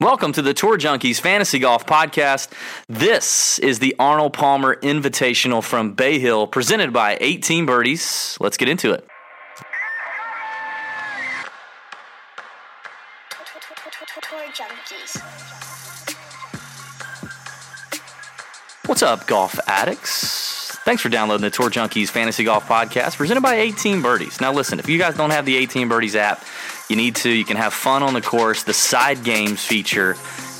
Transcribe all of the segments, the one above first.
Welcome to the Tour Junkies Fantasy Golf Podcast. This is the Arnold Palmer Invitational from Bay Hill, presented by 18 Birdies. Let's get into it. What's up, golf addicts? Thanks for downloading the Tour Junkies Fantasy Golf Podcast, presented by 18 Birdies. Now, listen, if you guys don't have the 18 Birdies app, you need to. You can have fun on the course. The side games feature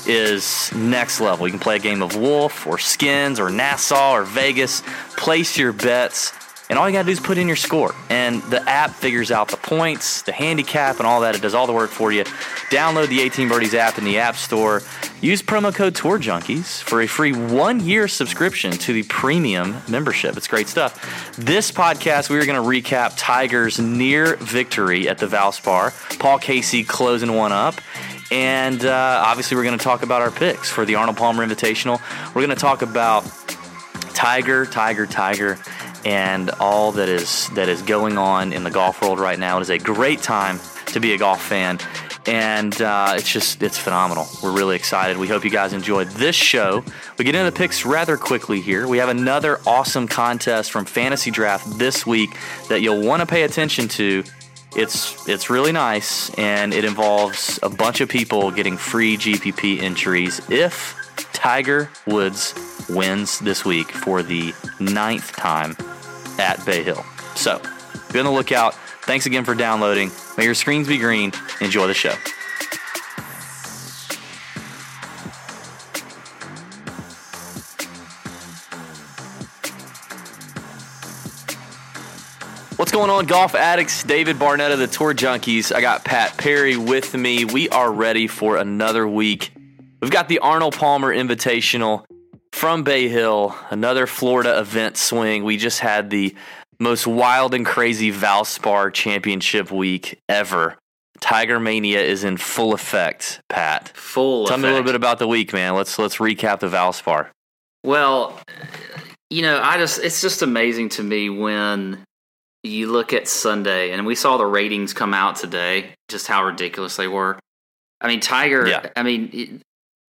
is next level. You can play a game of Wolf or Skins or Nassau or Vegas. Place your bets, and all you got to do is put in your score. And the app figures out the points, the handicap, and all that. It does all the work for you. Download the 18 Birdies app in the App Store. Use promo code Tour Junkies for a free one year subscription to the premium membership. It's great stuff. This podcast, we are going to recap Tiger's near victory at the Valspar. Paul Casey closing one up. And uh, obviously, we're going to talk about our picks for the Arnold Palmer Invitational. We're going to talk about Tiger, Tiger, Tiger, and all that is that is going on in the golf world right now. It is a great time to be a golf fan, and uh, it's just it's phenomenal. We're really excited. We hope you guys enjoyed this show. We get into the picks rather quickly here. We have another awesome contest from Fantasy Draft this week that you'll want to pay attention to. It's it's really nice, and it involves a bunch of people getting free GPP entries if Tiger Woods wins this week for the ninth time at Bay Hill. So be on the lookout. Thanks again for downloading. May your screens be green. Enjoy the show. What's going on, golf addicts? David Barnett of the Tour Junkies. I got Pat Perry with me. We are ready for another week. We've got the Arnold Palmer Invitational from Bay Hill, another Florida event swing. We just had the most wild and crazy Valspar Championship week ever. Tiger Mania is in full effect, Pat. Full. Tell me a little bit about the week, man. Let's let's recap the Valspar. Well, you know, I just it's just amazing to me when you look at Sunday and we saw the ratings come out today, just how ridiculous they were. I mean, Tiger. Yeah. I mean,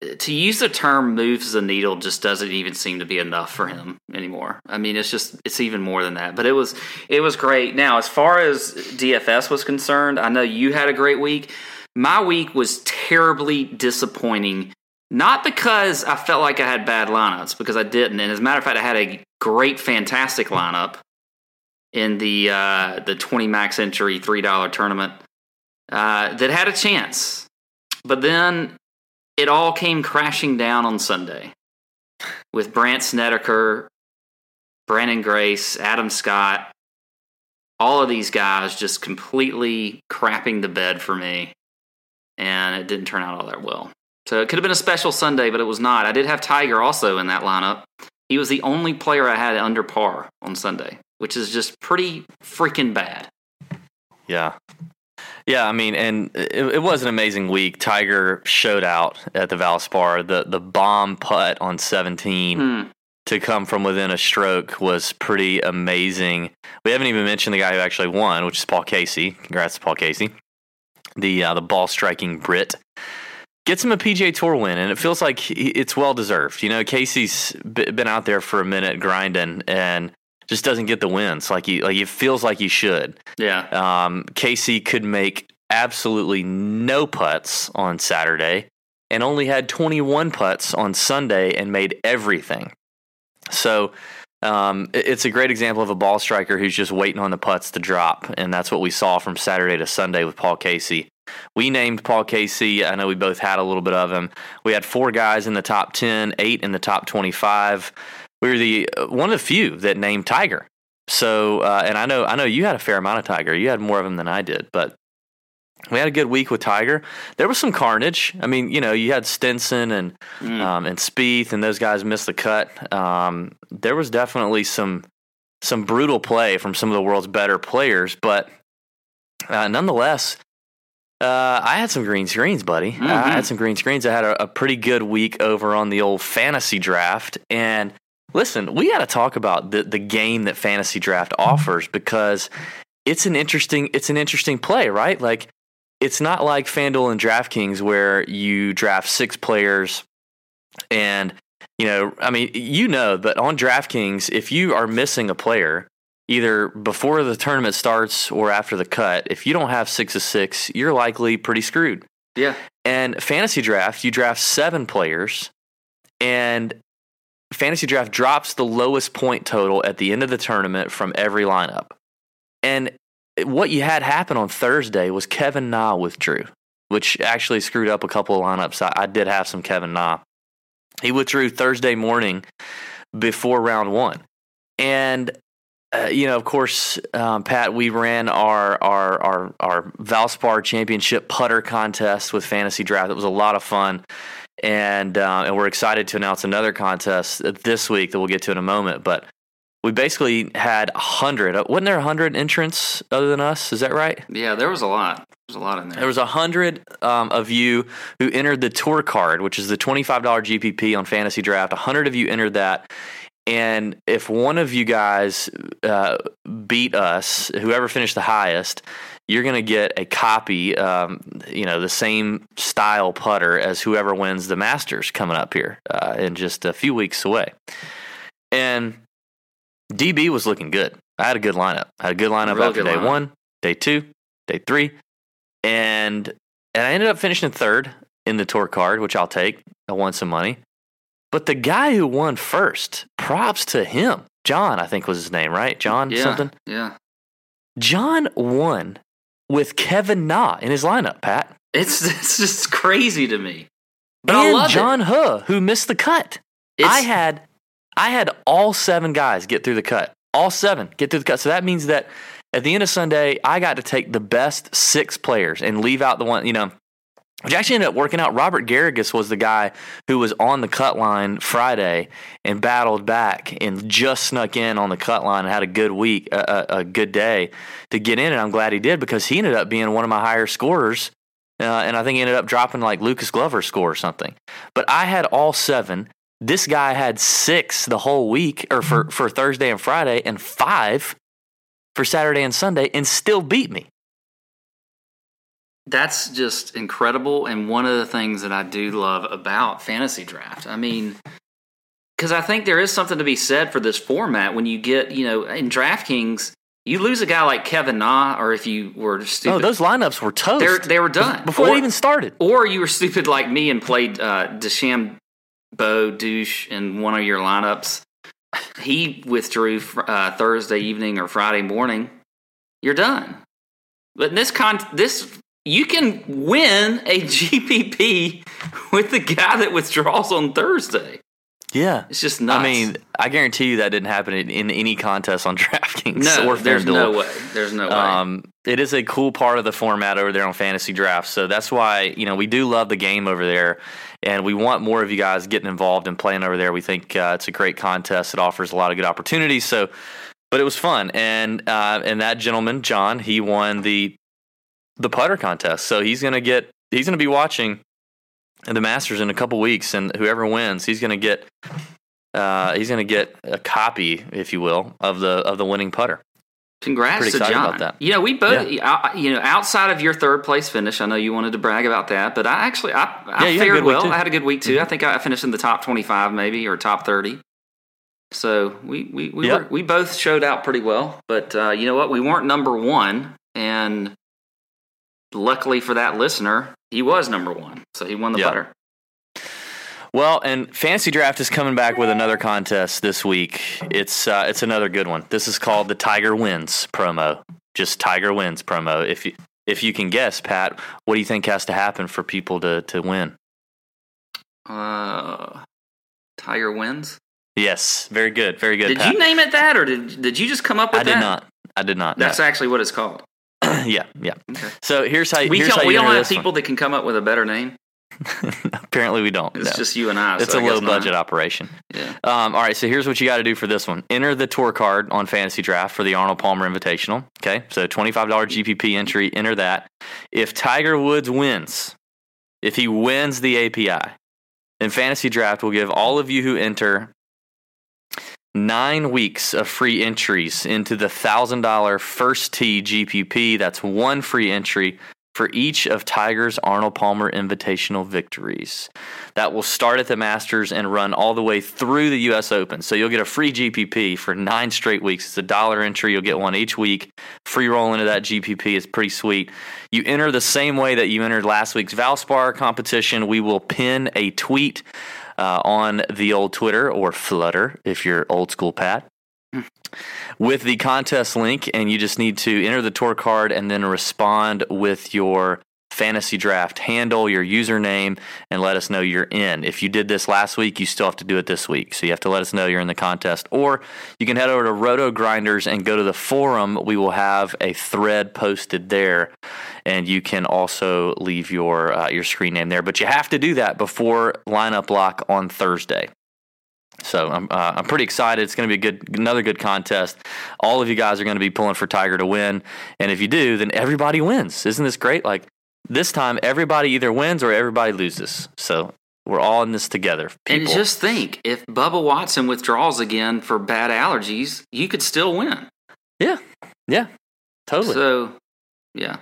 to use the term "moves the needle" just doesn't even seem to be enough for him anymore. I mean, it's just it's even more than that. But it was it was great. Now, as far as DFS was concerned, I know you had a great week. My week was terribly disappointing. Not because I felt like I had bad lineups, because I didn't. And as a matter of fact, I had a great, fantastic lineup in the uh, the twenty max entry three dollar tournament uh, that had a chance, but then it all came crashing down on Sunday with Brandt Snedeker, Branden Grace, Adam Scott, all of these guys just completely crapping the bed for me, and it didn't turn out all that well. So it could have been a special Sunday, but it was not. I did have Tiger also in that lineup. He was the only player I had under par on Sunday, which is just pretty freaking bad. Yeah. Yeah, I mean, and it, it was an amazing week. Tiger showed out at the Valspar. The the bomb putt on 17 Hmm. to come from within a stroke was pretty amazing. We haven't even mentioned the guy who actually won, which is Paul Casey. Congrats to Paul Casey. The uh, the ball striking Brit gets him a PGA Tour win, and it feels like he, it's well deserved. You know, Casey's b- been out there for a minute grinding and just doesn't get the wins like he like it feels like he should. Yeah. Um, Casey could make absolutely no putts on Saturday and only had 21 putts on Sunday and made everything. So um, it's a great example of a ball striker who's just waiting on the putts to drop. And that's what we saw from Saturday to Sunday with Paul Casey. We named Paul Casey. I know we both had a little bit of him. We had four guys in the top 10, eight in the top 25. We were the uh, one of the few that named Tiger. So, uh, and I know, I know you had a fair amount of Tiger. You had more of them than I did, but we had a good week with Tiger. There was some carnage. I mean, you know, you had Stenson and Mm. um, and Spieth, and those guys missed the cut. Um, there was definitely some some brutal play from some of the world's better players, but uh, nonetheless, uh, I had some green screens, buddy. I Mhm. had some green screens. I had a, a pretty good week over on the old fantasy draft. And listen, we got to talk about the the game that fantasy draft offers because it's an interesting it's an interesting play, right? Like it's not like FanDuel and DraftKings where you draft six players and you know, I mean, you know, but on DraftKings, if you are missing a player, either before the tournament starts or after the cut, if you don't have six of six, you're likely pretty screwed. Yeah. And fantasy draft, you draft seven players, and fantasy draft drops the lowest point total at the end of the tournament from every lineup. And what you had happen on Thursday was Kevin Na withdrew, which actually screwed up a couple of lineups. I, I did have some Kevin Na. He withdrew Thursday morning before round one. And uh, you know, of course, um, Pat, we ran our our our our Valspar Championship putter contest with Fantasy Draft. It was a lot of fun, and uh, and we're excited to announce another contest this week that we'll get to in a moment. But we basically had a hundred. uh, Wasn't there a hundred entrants other than us? Is that right? Yeah, there was a lot. There was a lot in there. There was a hundred um, of you who entered the tour card, which is the twenty-five dollar GPP on Fantasy Draft. A hundred of you entered that, and if one of you guys uh, beat us, whoever finished the highest, you're going to get a copy, um, you know, the same style putter as whoever wins the Masters coming up here uh, in just a few weeks away. And DB was looking good. I had a good lineup. I had a good lineup Real after good day lineup. one, day two, day three, and and I ended up finishing third in the tour card, which I'll take. I won some money. But the guy who won first, props to him. John, I think was his name, right? John yeah, something. Yeah. John won with Kevin Na in his lineup, Pat. It's it's just crazy to me. But and I love John it. Huh, who missed the cut. It's, I had I had all seven guys get through the cut. All seven get through the cut. So that means that at the end of Sunday, I got to take the best six players and leave out the one, you know, which actually ended up working out. Robert Garrigus was the guy who was on the cut line Friday and battled back and just snuck in on the cut line and had a good week, a, a, good day to get in. And I'm glad he did because he ended up being one of my higher scorers. Uh, and I think he ended up dropping like Lucas Glover's score or something. But I had all seven. This guy had six the whole week, or for, for Thursday and Friday, and five for Saturday and Sunday, and still beat me. That's just incredible and one of the things that I do love about fantasy draft. I mean, because I think there is something to be said for this format when you get, you know, in DraftKings, you lose a guy like Kevin Na, or if you were stupid, Oh, those lineups were toast. They're- they were done. before Or- they even started. or you were stupid like me and played uh, DeChambeau douche in one of your lineups. He withdrew uh, Thursday evening or Friday morning. You're done. But in this con, this you can win a GPP with the guy that withdraws on Thursday. Yeah. It's just nuts. I mean, I guarantee you that didn't happen in, in any contest on DraftKings no, there's no way. There's no way. Um, it is a cool part of the format over there on Fantasy Draft. So that's why, you know, we do love the game over there. And we want more of you guys getting involved and playing over there. We think uh, it's a great contest. It offers a lot of good opportunities. So, but it was fun. And uh, and that gentleman, John, he won the the putter contest. So he's gonna get he's gonna be watching the Masters in a couple weeks, and whoever wins, he's gonna get uh, he's gonna get a copy, if you will, of the of the winning putter. Congrats Pretty to John. about that. You know, we both, I- you know, outside of your third place finish, I know you wanted to brag about that, but I actually, I, I Yeah, fared well. Mm-hmm. I had a good week too. I think I finished in the top twenty-five, maybe or top thirty. So we we we, Yep. were, we both showed out pretty well, but uh, you know what? We weren't number one, and luckily for that listener, he was number one, so he won the Yep. putter. Well, and Fantasy Draft is coming back with another contest this week. It's uh, it's another good one. This is called the Tiger Wins promo. Just Tiger Wins promo. If you if you can guess, Pat, what do you think has to happen for people to to win? Uh, Tiger wins. Yes, very good, very good. Did Pat. you name it that, or did did you just come up with I did that? not. I did not. no. That's actually what it's called. yeah, yeah. So here's how. We here's how We don't have this one. people that can come up with a better name. Apparently, we don't. It's no. just you and I. It's so a I low not. budget operation. Yeah. Um, all right, so here's what you got to do for this one. Enter the tour card on Fantasy Draft for the Arnold Palmer Invitational. Okay, so $25 GPP entry, enter that. If Tiger Woods wins, if he wins the API, then Fantasy Draft will give all of you who enter nine weeks of free entries into the $1,000 first tee GPP. That's one free entry for each of Tiger's Arnold Palmer Invitational victories. That will start at the Masters and run all the way through the U.S. Open. So you'll get a free GPP for nine straight weeks. It's a dollar entry. You'll get one each week. Free roll into that GPP is pretty sweet. You enter the same way that you entered last week's Valspar competition. We will pin a tweet uh, on the old Twitter or Flutter if you're old school Pat with the contest link, and you just need to enter the tour card and then respond with your fantasy draft handle, your username, and let us know you're in. If you did this last week, you still have to do it this week. So you have to let us know you're in the contest. Or you can head over to Roto Grinders and go to the forum. We will have a thread posted there. And you can also leave your uh, your screen name there, but you have to do that before lineup lock on Thursday. So I'm uh, I'm pretty excited. It's going to be a good another good contest. All of you guys are going to be pulling for Tiger to win, and if you do, then everybody wins. Isn't this great? Like this time, everybody either wins or everybody loses. So we're all in this together. And just think, if Bubba Watson withdraws again for bad allergies, you could still win. yeah, yeah, totally. So, yeah.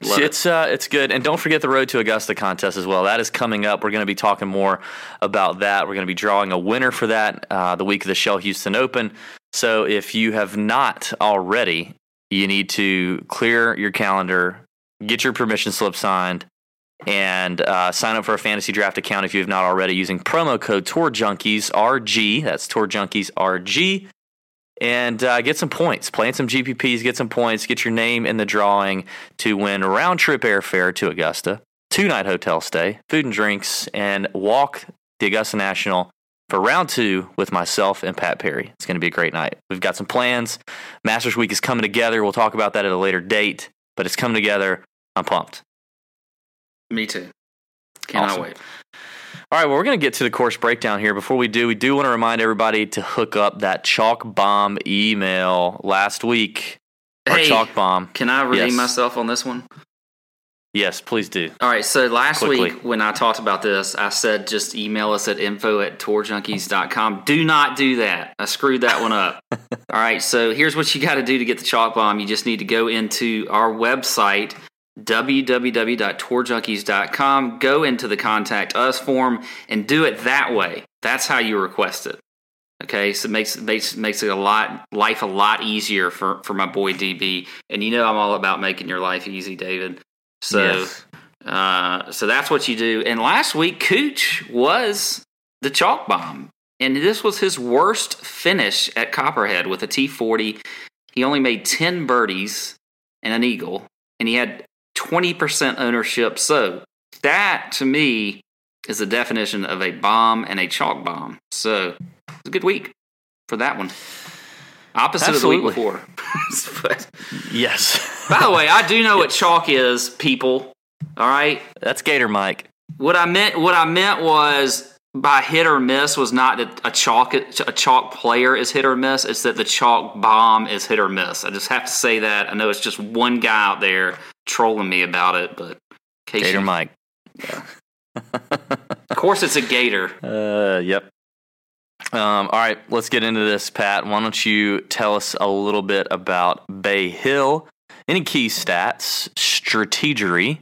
Love it. it's uh, it's good, and don't forget the Road to Augusta contest as well. That is coming up. We're going to be talking more about that. We're going to be drawing a winner for that uh, the week of the Shell Houston Open. So if you have not already, you need to clear your calendar, get your permission slip signed, and uh, sign up for a fantasy draft account if you have not already using promo code Tour Junkies RG. That's Tour Junkies RG and uh, get some points. Play some GPPs, get some points, get your name in the drawing to win round trip airfare to Augusta, two night hotel stay, food and drinks, and walk the Augusta National for round two with myself and Pat Perry. It's going to be a great night. We've got some plans. Masters Week is coming together. We'll talk about that at a later date, but it's coming together. I'm pumped. Me too. Cannot Awesome. wait. All right, well, we're going to get to the course breakdown here. Before we do, we do want to remind everybody to hook up that chalk bomb email last week. Our Hey, chalk bomb. Can I redeem Yes. myself on this one? Yes, please do. All right. So last Quickly. week when I talked about this, I said just email us at info at tourjunkies.com. Do not do that. I screwed that one up. All right. So here's what you got to do to get the chalk bomb. You just need to go into our website, www.tourjunkies.com, go into the contact us form and do it that way. That's how you request it. Okay, so it makes makes makes it a lot life a lot easier for for my boy DB. And you know I'm all about making your life easy, David. So Yes. uh, so that's what you do. And last week, Cooch was the chalk bomb, and this was his worst finish at Copperhead with a T40. He only made ten birdies and an eagle, and he had twenty percent ownership. So that to me is the definition of a bomb and a chalk bomb. So it's a good week for that one. Opposite Absolutely. of the week before. but, Yes. by the way, I do know what chalk is, people. All right. That's Gator Mike. What I meant, what I meant was by hit or miss was not that a chalk a chalk player is hit or miss. It's that the chalk bomb is hit or miss. I just have to say that. I know it's just one guy out there trolling me about it, but case Gator you- Mike. of course it's a gator. Uh, yep. Um, all right, let's get into this, Pat. Why don't you tell us a little bit about Bay Hill? Any key stats, strategery,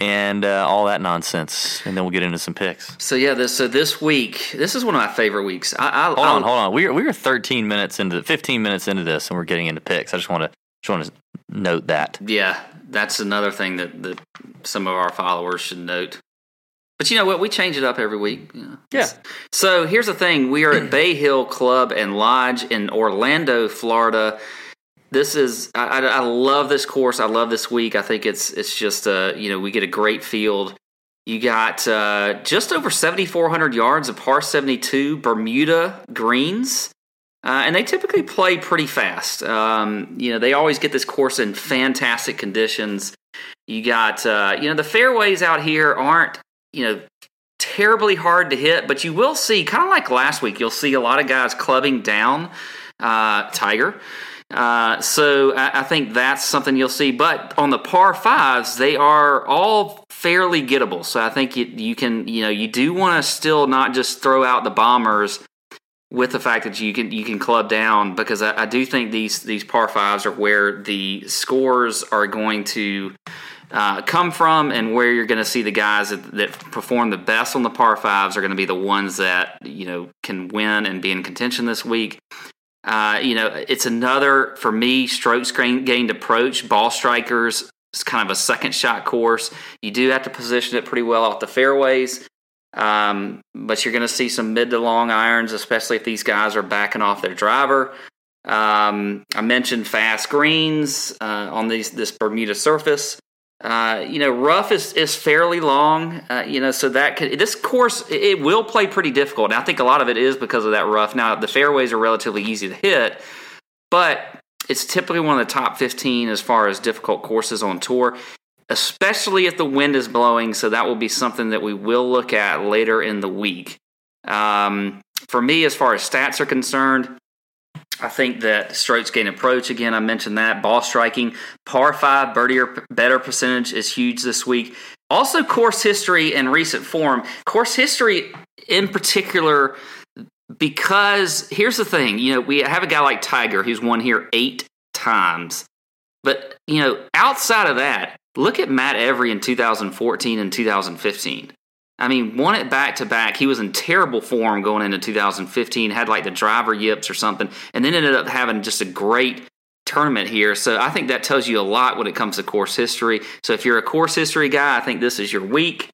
and uh, all that nonsense, and then we'll get into some picks. So yeah, this so this week, this is one of my favorite weeks. I, I, Hold on, hold on. We are we are 13 minutes into 15 minutes into this, and we're getting into picks. I just want to just want to note that. Yeah, that's another thing that, that some of our followers should note. But you know what? We change it up every week. you know. Yeah. So here's the thing: we are at Bay Hill Club and Lodge in Orlando, Florida. This is I, I, I love this course. I love this week. I think it's it's just uh you know we get a great field. You got uh, just over 7,400 yards of par 72 Bermuda greens. Uh, and they typically play pretty fast. Um, you know, they always get this course in fantastic conditions. You got, uh, you know, the fairways out here aren't, you know, terribly hard to hit, but you will see, kind of like last week, you'll see a lot of guys clubbing down uh, Tiger. Uh, so I, I, think that's something you'll see. But on the par fives, they are all fairly gettable. So I think you, you can, you know, you do want to still not just throw out the bombers with the fact that you can you can club down because I, I do think these these par fives are where the scores are going to uh, come from and where you're going to see the guys that, that, perform the best on the par fives are going to be the ones that you know can win and be in contention this week. Uh, you know, it's another for me stroke screen gained approach. Ball strikers is kind of a second shot course. You do have to position it pretty well off the fairways. Um, but you're going to see some mid to long irons, especially if these guys are backing off their driver. Um, I mentioned fast greens uh, on these this Bermuda surface. Uh, you know, rough is, is fairly long. Uh, you know, so that could this course it will play pretty difficult. And I think a lot of it is because of that rough. Now the fairways are relatively easy to hit, but it's typically one of the top 15 as far as difficult courses on tour especially if the wind is blowing. So that will be something that we will look at later in the week. Um, for me, as far as stats are concerned, I think that strokes gain approach again. I mentioned that ball striking, par five birdie or better percentage is huge this week. Also, course history and recent form. Course history, in particular, because here's the thing. You know, we have a guy like Tiger who's won here eight times, but you know, outside of that, Look at Matt Every in 2014 and 2015. I mean, won it back to back. He was in terrible form going into 2015, had like the driver yips or something, and then ended up having just a great tournament here. So I think that tells you a lot when it comes to course history. So if you're a course history guy, I think this is your week.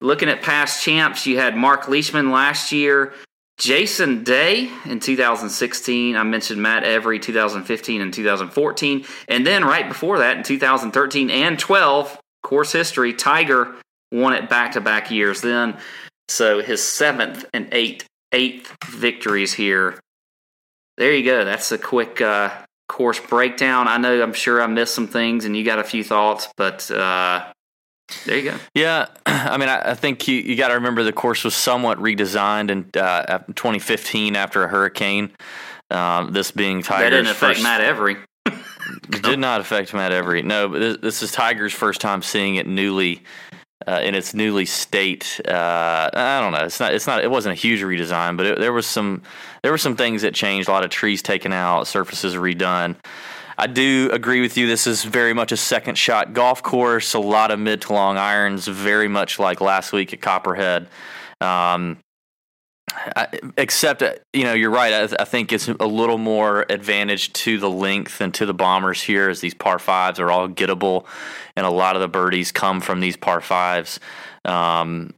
Looking at past champs, you had Mark Leishman last year, Jason Day in 2016. I mentioned Matt Every 2015 and 2014. And then right before that in 2013 and 12, course history, Tiger won it back to back years then. So his seventh and eighth, eighth victories here. There you go. That's a quick uh, course breakdown. I know I'm sure I missed some things and you got a few thoughts, but uh, there you go. Yeah, I mean, I, I think you, you got to remember the course was somewhat redesigned in uh, 2015 after a hurricane. Uh, this being Tiger's that didn't affect first, Matt Every. did not affect Matt Every. No, but this, this is Tiger's first time seeing it newly uh, in its newly state. Uh, I don't know. It's not. It's not. It wasn't a huge redesign, but it, there was some. There were some things that changed. A lot of trees taken out, surfaces redone. I do agree with you. This is very much a second shot golf course. A lot of mid to long irons, very much like last week at Copperhead. Um, except, uh, you know, you're right. I, I, think it's a little more advantage to the length and to the bombers here, as these par fives are all gettable, and a lot of the birdies come from these par fives. Um,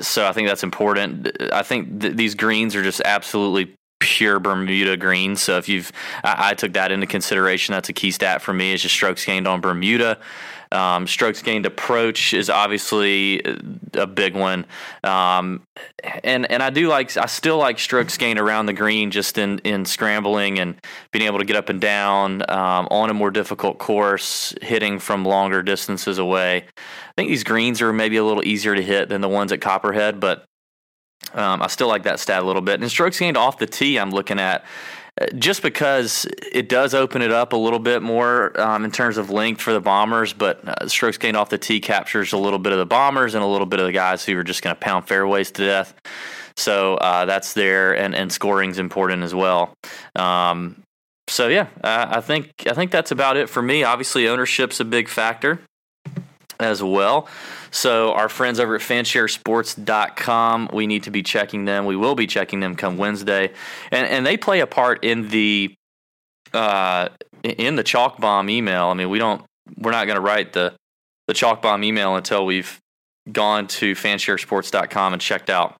so I think that's important. I think th- these greens are just absolutely pure Bermuda green. So if you've, I, I, took that into consideration. That's a key stat for me. Is just strokes gained on Bermuda. Um, strokes gained approach is obviously a big one, um, and and I do like I still like strokes gained around the green just in in scrambling and being able to get up and down um, on a more difficult course, hitting from longer distances away. I think these greens are maybe a little easier to hit than the ones at Copperhead, but um, I still like that stat a little bit. And strokes gained off the tee, I'm looking at uh, just because it does open it up a little bit more um, in terms of length for the bombers, but uh, strokes gained off the tee captures a little bit of the bombers and a little bit of the guys who are just going to pound fairways to death. So uh, that's there, and and scoring's important as well. Um, so yeah, I, I think I think that's about it for me. Obviously, ownership's a big factor as well. So our friends over at fansharesports.com, we need to be checking them. We will be checking them come Wednesday. And and they play a part in the uh, in the chalk bomb email. I mean, we don't we're not going to write the the chalk bomb email until we've gone to fansharesports.com and checked out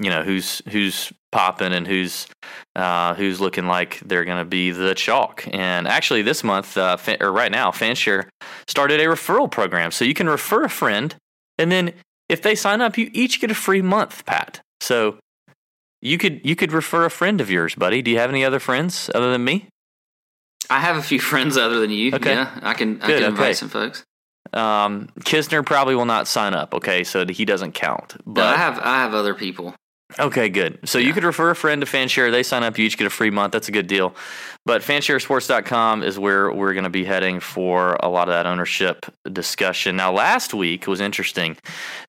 you know who's who's popping and who's uh, who's looking like they're going to be the chalk. And actually, this month uh, or right now, Fanshare started a referral program, so you can refer a friend, and then if they sign up, you each get a free month, Pat. So you could you could refer a friend of yours, buddy. Do you have any other friends other than me? I have a few friends other than you. Okay. Yeah, I can I Good, can invite okay. some folks. Um, Kisner probably will not sign up. Okay, so he doesn't count. But But I have I have other people. Okay, good. So you could refer a friend to Fanshare. They sign up, you each get a free month. That's a good deal. But fansharesports.com is where we're going to be heading for a lot of that ownership discussion. Now, last week was interesting.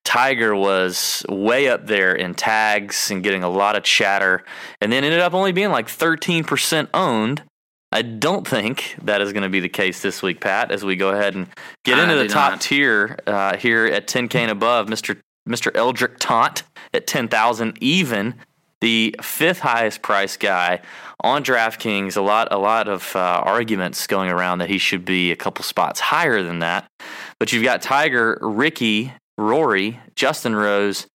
Tiger was way up there in tags and getting a lot of chatter, and then ended up only being like 13% owned. I don't think that is going to be the case this week, Pat, as we go ahead and get into the top not. tier uh, here at 10K and above. Mr. Mr. Eldrick Tont at 10,000 even, the fifth highest price guy on DraftKings. A lot, a lot of uh, arguments going around that he should be a couple spots higher than that. But you've got Tiger, Rickie, Rory, Justin Rose,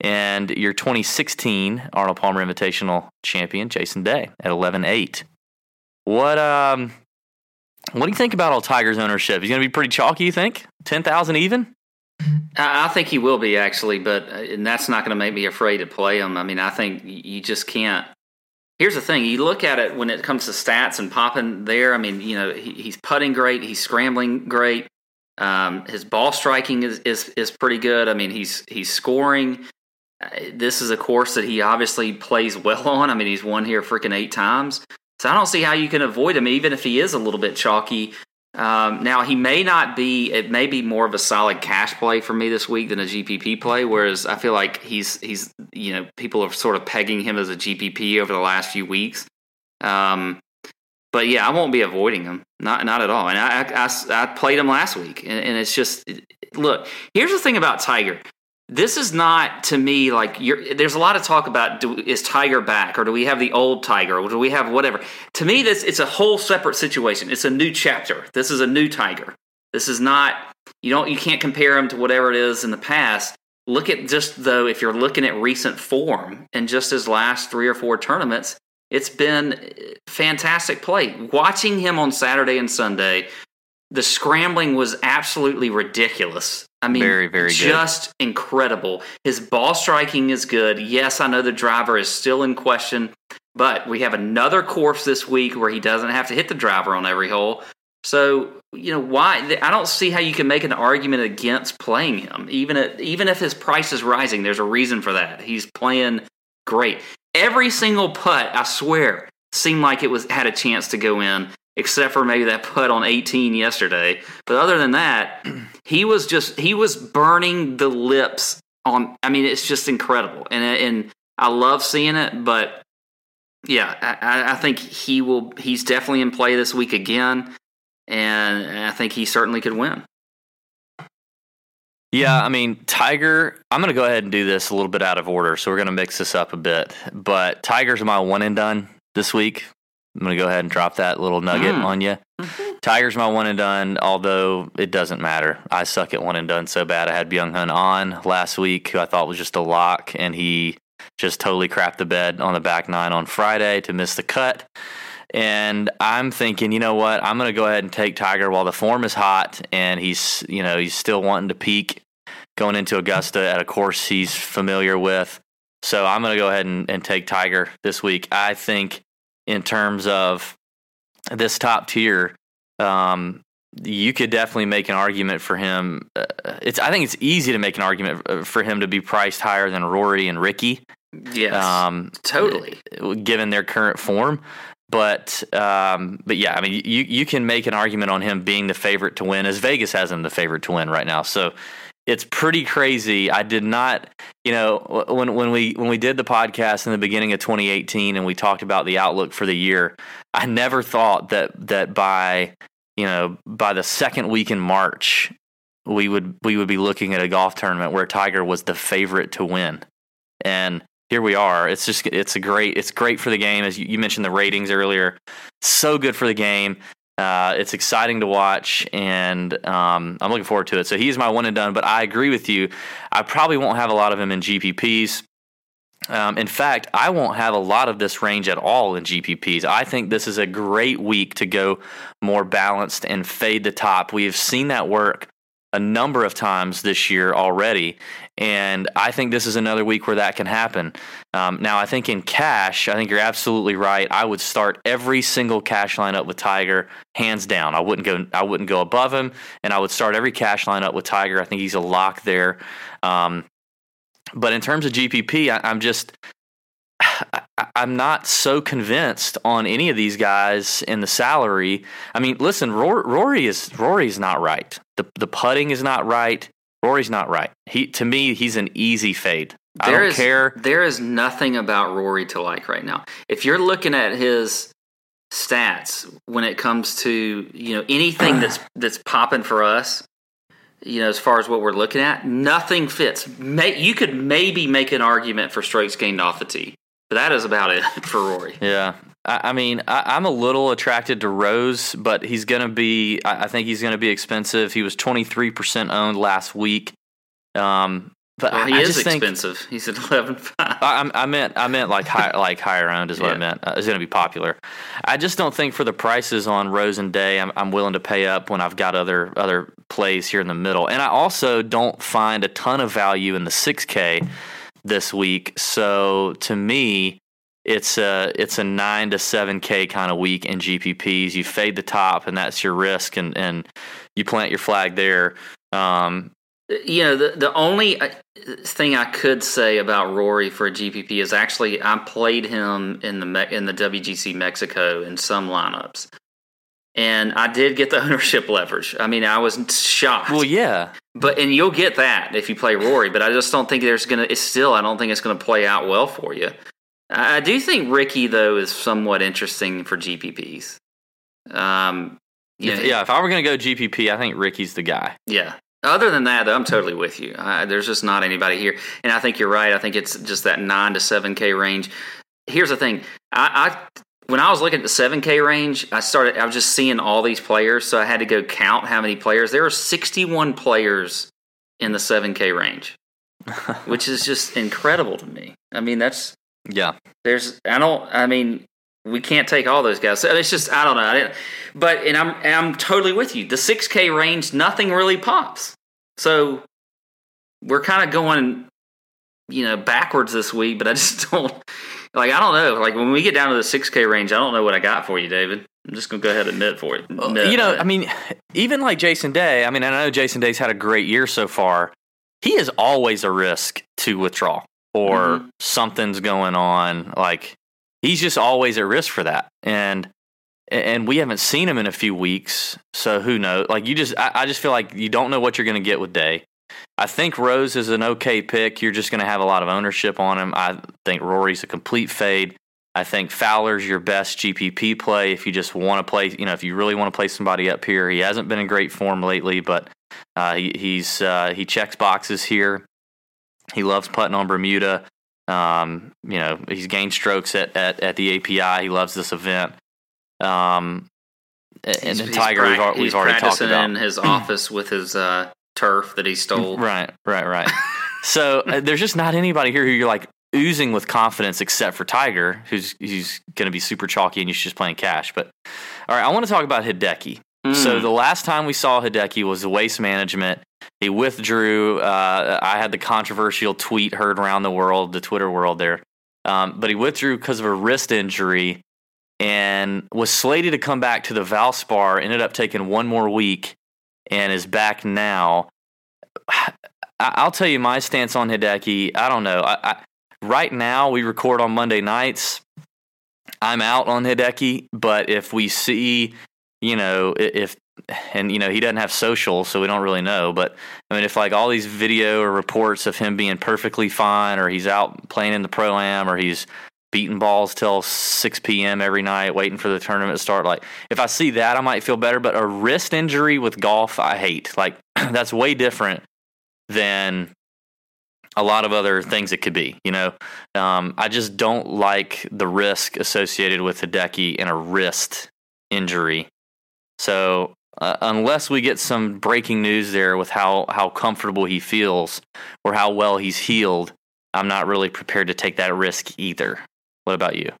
and your 2016 Arnold Palmer Invitational champion Jason Day at 11-8. What um, what do you think about all Tiger's ownership? He's going to be pretty chalky. You think 10,000 even? I think he will be actually, but uh, and that's not going to make me afraid to play him. I mean, I think you just can't. Here's the thing: you look at it when it comes to stats and popping there. I mean, you know, he, he's putting great, he's scrambling great. Um, his ball striking is, is is pretty good. I mean, he's he's scoring. Uh, This is a course that he obviously plays well on. I mean, he's won here freaking eight times. So I don't see how you can avoid him, even if he is a little bit chalky. Um, now he may not be. It may be more of a solid cash play for me this week than a GPP play. Whereas I feel like he's he's you know people are sort of pegging him as a GPP over the last few weeks. Um, but yeah, I won't be avoiding him. Not not at all. And I I, I, I played him last week, and, and it's just look. Here's the thing about Tiger. This is not to me like there's a lot of talk about do, is Tiger back or do we have the old Tiger or do we have whatever. To me, this it's a whole separate situation. It's a new chapter. This is a new Tiger. This is not you don't you can't compare him to whatever it is in the past. Look at just though if you're looking at recent form and just his last three or four tournaments, it's been eh, fantastic play. Watching him on Saturday and Sunday, the scrambling was absolutely ridiculous. I mean, Very, very good. just incredible. His ball striking is good. Yes, I know the driver is still in question, but we have another course this week where he doesn't have to hit the driver on every hole. So, you know, why I don't see how you can make an argument against playing him. Even at, even if his price is rising, there's a reason for that. He's playing great. Every single putt, I swear, seemed like it was had a chance to go in, except for maybe that putt on 18 yesterday. But other than that, he was just he was burning the lips on. I mean, it's just incredible, and and I love seeing it. But yeah, I, I- think he will. He's definitely in play this week again, and I think he certainly could win. Yeah, I mean, Tiger, I'm going to go ahead and do this a little bit out of order. So we're going to mix this up a bit. But Tiger's my one and done this week. I'm going to go ahead and drop that little nugget Mm. on you. Tiger's my one and done, although it doesn't matter. I suck at one and done so bad. I had Byeong Hun on last week, who I thought was just a lock, and he just totally crapped the bed on the back nine on Friday to miss the cut. And I'm thinking, you know what? I'm going to go ahead and take Tiger while the form is hot and he's, you know, he's still wanting to peak going into Augusta at a course he's familiar with. So I'm going to go ahead and, and take Tiger this week. I think in terms of this top tier, um, you could definitely make an argument for him. Uh, it's I think it's easy to make an argument uh, for him to be priced higher than Rory and Rickie Yes, um, totally. given their current form. But um, but yeah, I mean, you you can make an argument on him being the favorite to win, as Vegas has him the favorite to win right now. So it's pretty crazy. I did not, you know, when when we when we did the podcast in the beginning of 2018 and we talked about the outlook for the year, I never thought that that by you know by the second week in March we would we would be looking at a golf tournament where Tiger was the favorite to win, and here we are. It's just it's a great it's great for the game as you, you mentioned the ratings earlier. So good for the game. Uh, it's exciting to watch, and um, I'm looking forward to it. So he's my one and done. But I agree with you. I probably won't have a lot of him in GPPs. Um, in fact, I won't have a lot of this range at all in GPPs. I think this is a great week to go more balanced and fade the top. We have seen that work a number of times this year already. And I think this is another week where that can happen. Um, now, I think in cash, I think you're absolutely right. I would start every single cash lineup with Tiger, hands down. I wouldn't go. I wouldn't go above him, and I would start every cash lineup with Tiger. I think he's a lock there. Um, but in terms of GPP, I, I'm just I'm not so convinced on any of these guys in the salary. I mean, listen, Rory is Rory's not right. The the putting is not right. Rory's not right. He to me, he's an easy fade. I there don't is, care. There is nothing about Rory to like right now. If you're looking at his stats when it comes to you know anything that's that's popping for us, you know, as far as what we're looking at, nothing fits. May, you could maybe make an argument for strokes gained off the tee. But that is about it for Rory. Yeah. I, I mean, I, am a little attracted to Rose, but he's going to be, I, I think he's going to be expensive. He was 23% owned last week. Um, but well, he I, is think, expensive. He's at eleven five. I, I meant I meant like high, like higher owned is what yeah. I meant. Uh, it's going to be popular. I just don't think for the prices on Rose and Day, I'm, I'm willing to pay up when I've got other other plays here in the middle. And I also don't find a ton of value in the 6K this week. So to me, it's a it's a nine to seven k kind of week in GPPs. You fade the top, and that's your risk, and and you plant your flag there. Um, you know, the the only uh, thing I could say about Rory for a GPP is actually I played him in the in the WGC Mexico in some lineups, and I did get the ownership leverage. I mean, I was shocked. Well, yeah, but and you'll get that if you play Rory. But I just don't think there's gonna. It's still. I don't think it's gonna play out well for you. I do think Rickie though is somewhat interesting for GPPs. Um, if, yeah, if I were gonna go GPP, I think Rickie's the guy. Yeah. Other than that, though, I'm totally with you. there's just not anybody here, and I think you're right. I think it's just that nine to seven K range. Here's the thing: I, I when I was looking at the 7K range, I started, I was just seeing all these players. So I had to go count how many players. There are 61 players in the 7K range, which is just incredible to me. I mean, that's, yeah. There's, I don't, I mean, we can't take all those guys. So it's just, I don't know. I but, and I'm, and I'm totally with you. The 6K range, nothing really pops. So we're kind of going, you know, backwards this week, but I just don't, like I don't know. Like when we get down to the six K range, I don't know what I got for you, David. I'm just gonna go ahead and admit for it. Admit, you know, I mean, even like Jason Day. I mean, I know Jason Day's had a great year so far. He is always a risk to withdraw or mm-hmm. something's going on. Like he's just always at risk for that. And and we haven't seen him in a few weeks, so who knows? Like you just, I, I just feel like you don't know what you're going to get with Day. I think Rose is an okay pick. You're just going to have a lot of ownership on him. I think Rory's a complete fade. I think Fowler's your best GPP play if you just want to play. You know, if you really want to play somebody up here, he hasn't been in great form lately, but uh, he, he's uh, he checks boxes here. He loves putting on Bermuda. Um, you know, he's gained strokes at, at, at the API. He loves this event. Um, and, he's, and Tiger, he's, we've, we've already talked about in his office with his uh, turf that he stole. Right, right, right. so uh, there's just not anybody here who you're like oozing with confidence except for Tiger, who's who's going to be super chalky and you're just playing cash. But all right, I want to talk about Hideki. Mm. So the last time we saw Hideki was the waste management. He withdrew. Uh, I had the controversial tweet heard around the world, the Twitter world there. Um, but he withdrew because of a wrist injury and was slated to come back to the Valspar. Ended up taking one more week and is back now. I'll tell you my stance on Hideki. I don't know. I, I, right now, we record on Monday nights. I'm out on Hideki, but if we see, you know, if and you know he doesn't have social, so we don't really know. But I mean, if like all these video or reports of him being perfectly fine, or he's out playing in the pro am, or he's beating balls till 6 p.m. every night, waiting for the tournament to start. Like, if I see that, I might feel better. But a wrist injury with golf, I hate. Like, that's way different than a lot of other things it could be. You know, um, I just don't like the risk associated with Hideki and a wrist injury. So uh, unless we get some breaking news there with how how comfortable he feels or how well he's healed, I'm not really prepared to take that risk either. What about you?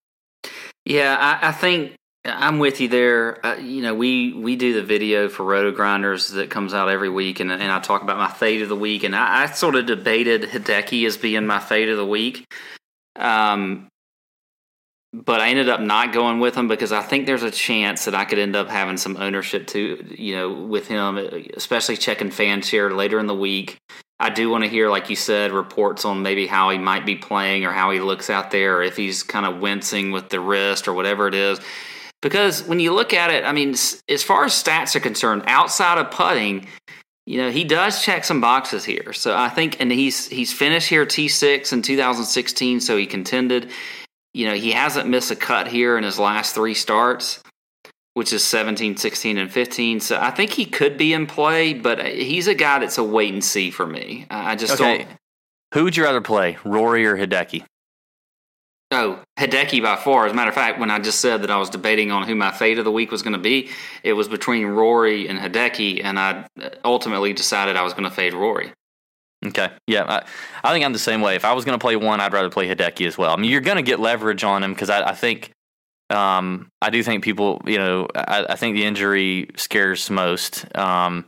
Yeah, I, I think I'm with you there. Uh, you know, we we do the video for Roto Grinders that comes out every week, and, and I talk about my fade of the week, and I, I sort of debated Hideki as being my fade of the week. Um, but I ended up not going with him because I think there's a chance that I could end up having some ownership to, you know, with him, especially checking fan share later in the week. I do want to hear, like you said, reports on maybe how he might be playing or how he looks out there, or if he's kind of wincing with the wrist or whatever it is. Because when you look at it, I mean, as far as stats are concerned, outside of putting, you know, he does check some boxes here. So I think, and he's he's finished here T six in 2016, so he contended. You know, he hasn't missed a cut here in his last three starts, which is 17, 16, and 15. So I think he could be in play, but he's a guy that's a wait and see for me. I just okay. don't. Who would you rather play, Rory or Hideki? Oh, Hideki by far. As a matter of fact, when I just said that I was debating on who my fate of the week was going to be, it was between Rory and Hideki, and I ultimately decided I was going to fade Rory. Okay, yeah, I, I, think I'm the same way. If I was going to play one, I'd rather play Hideki as well. I mean, you're going to get leverage on him because I, I, think, um, I do think people, you know, I, I think the injury scares most. Um,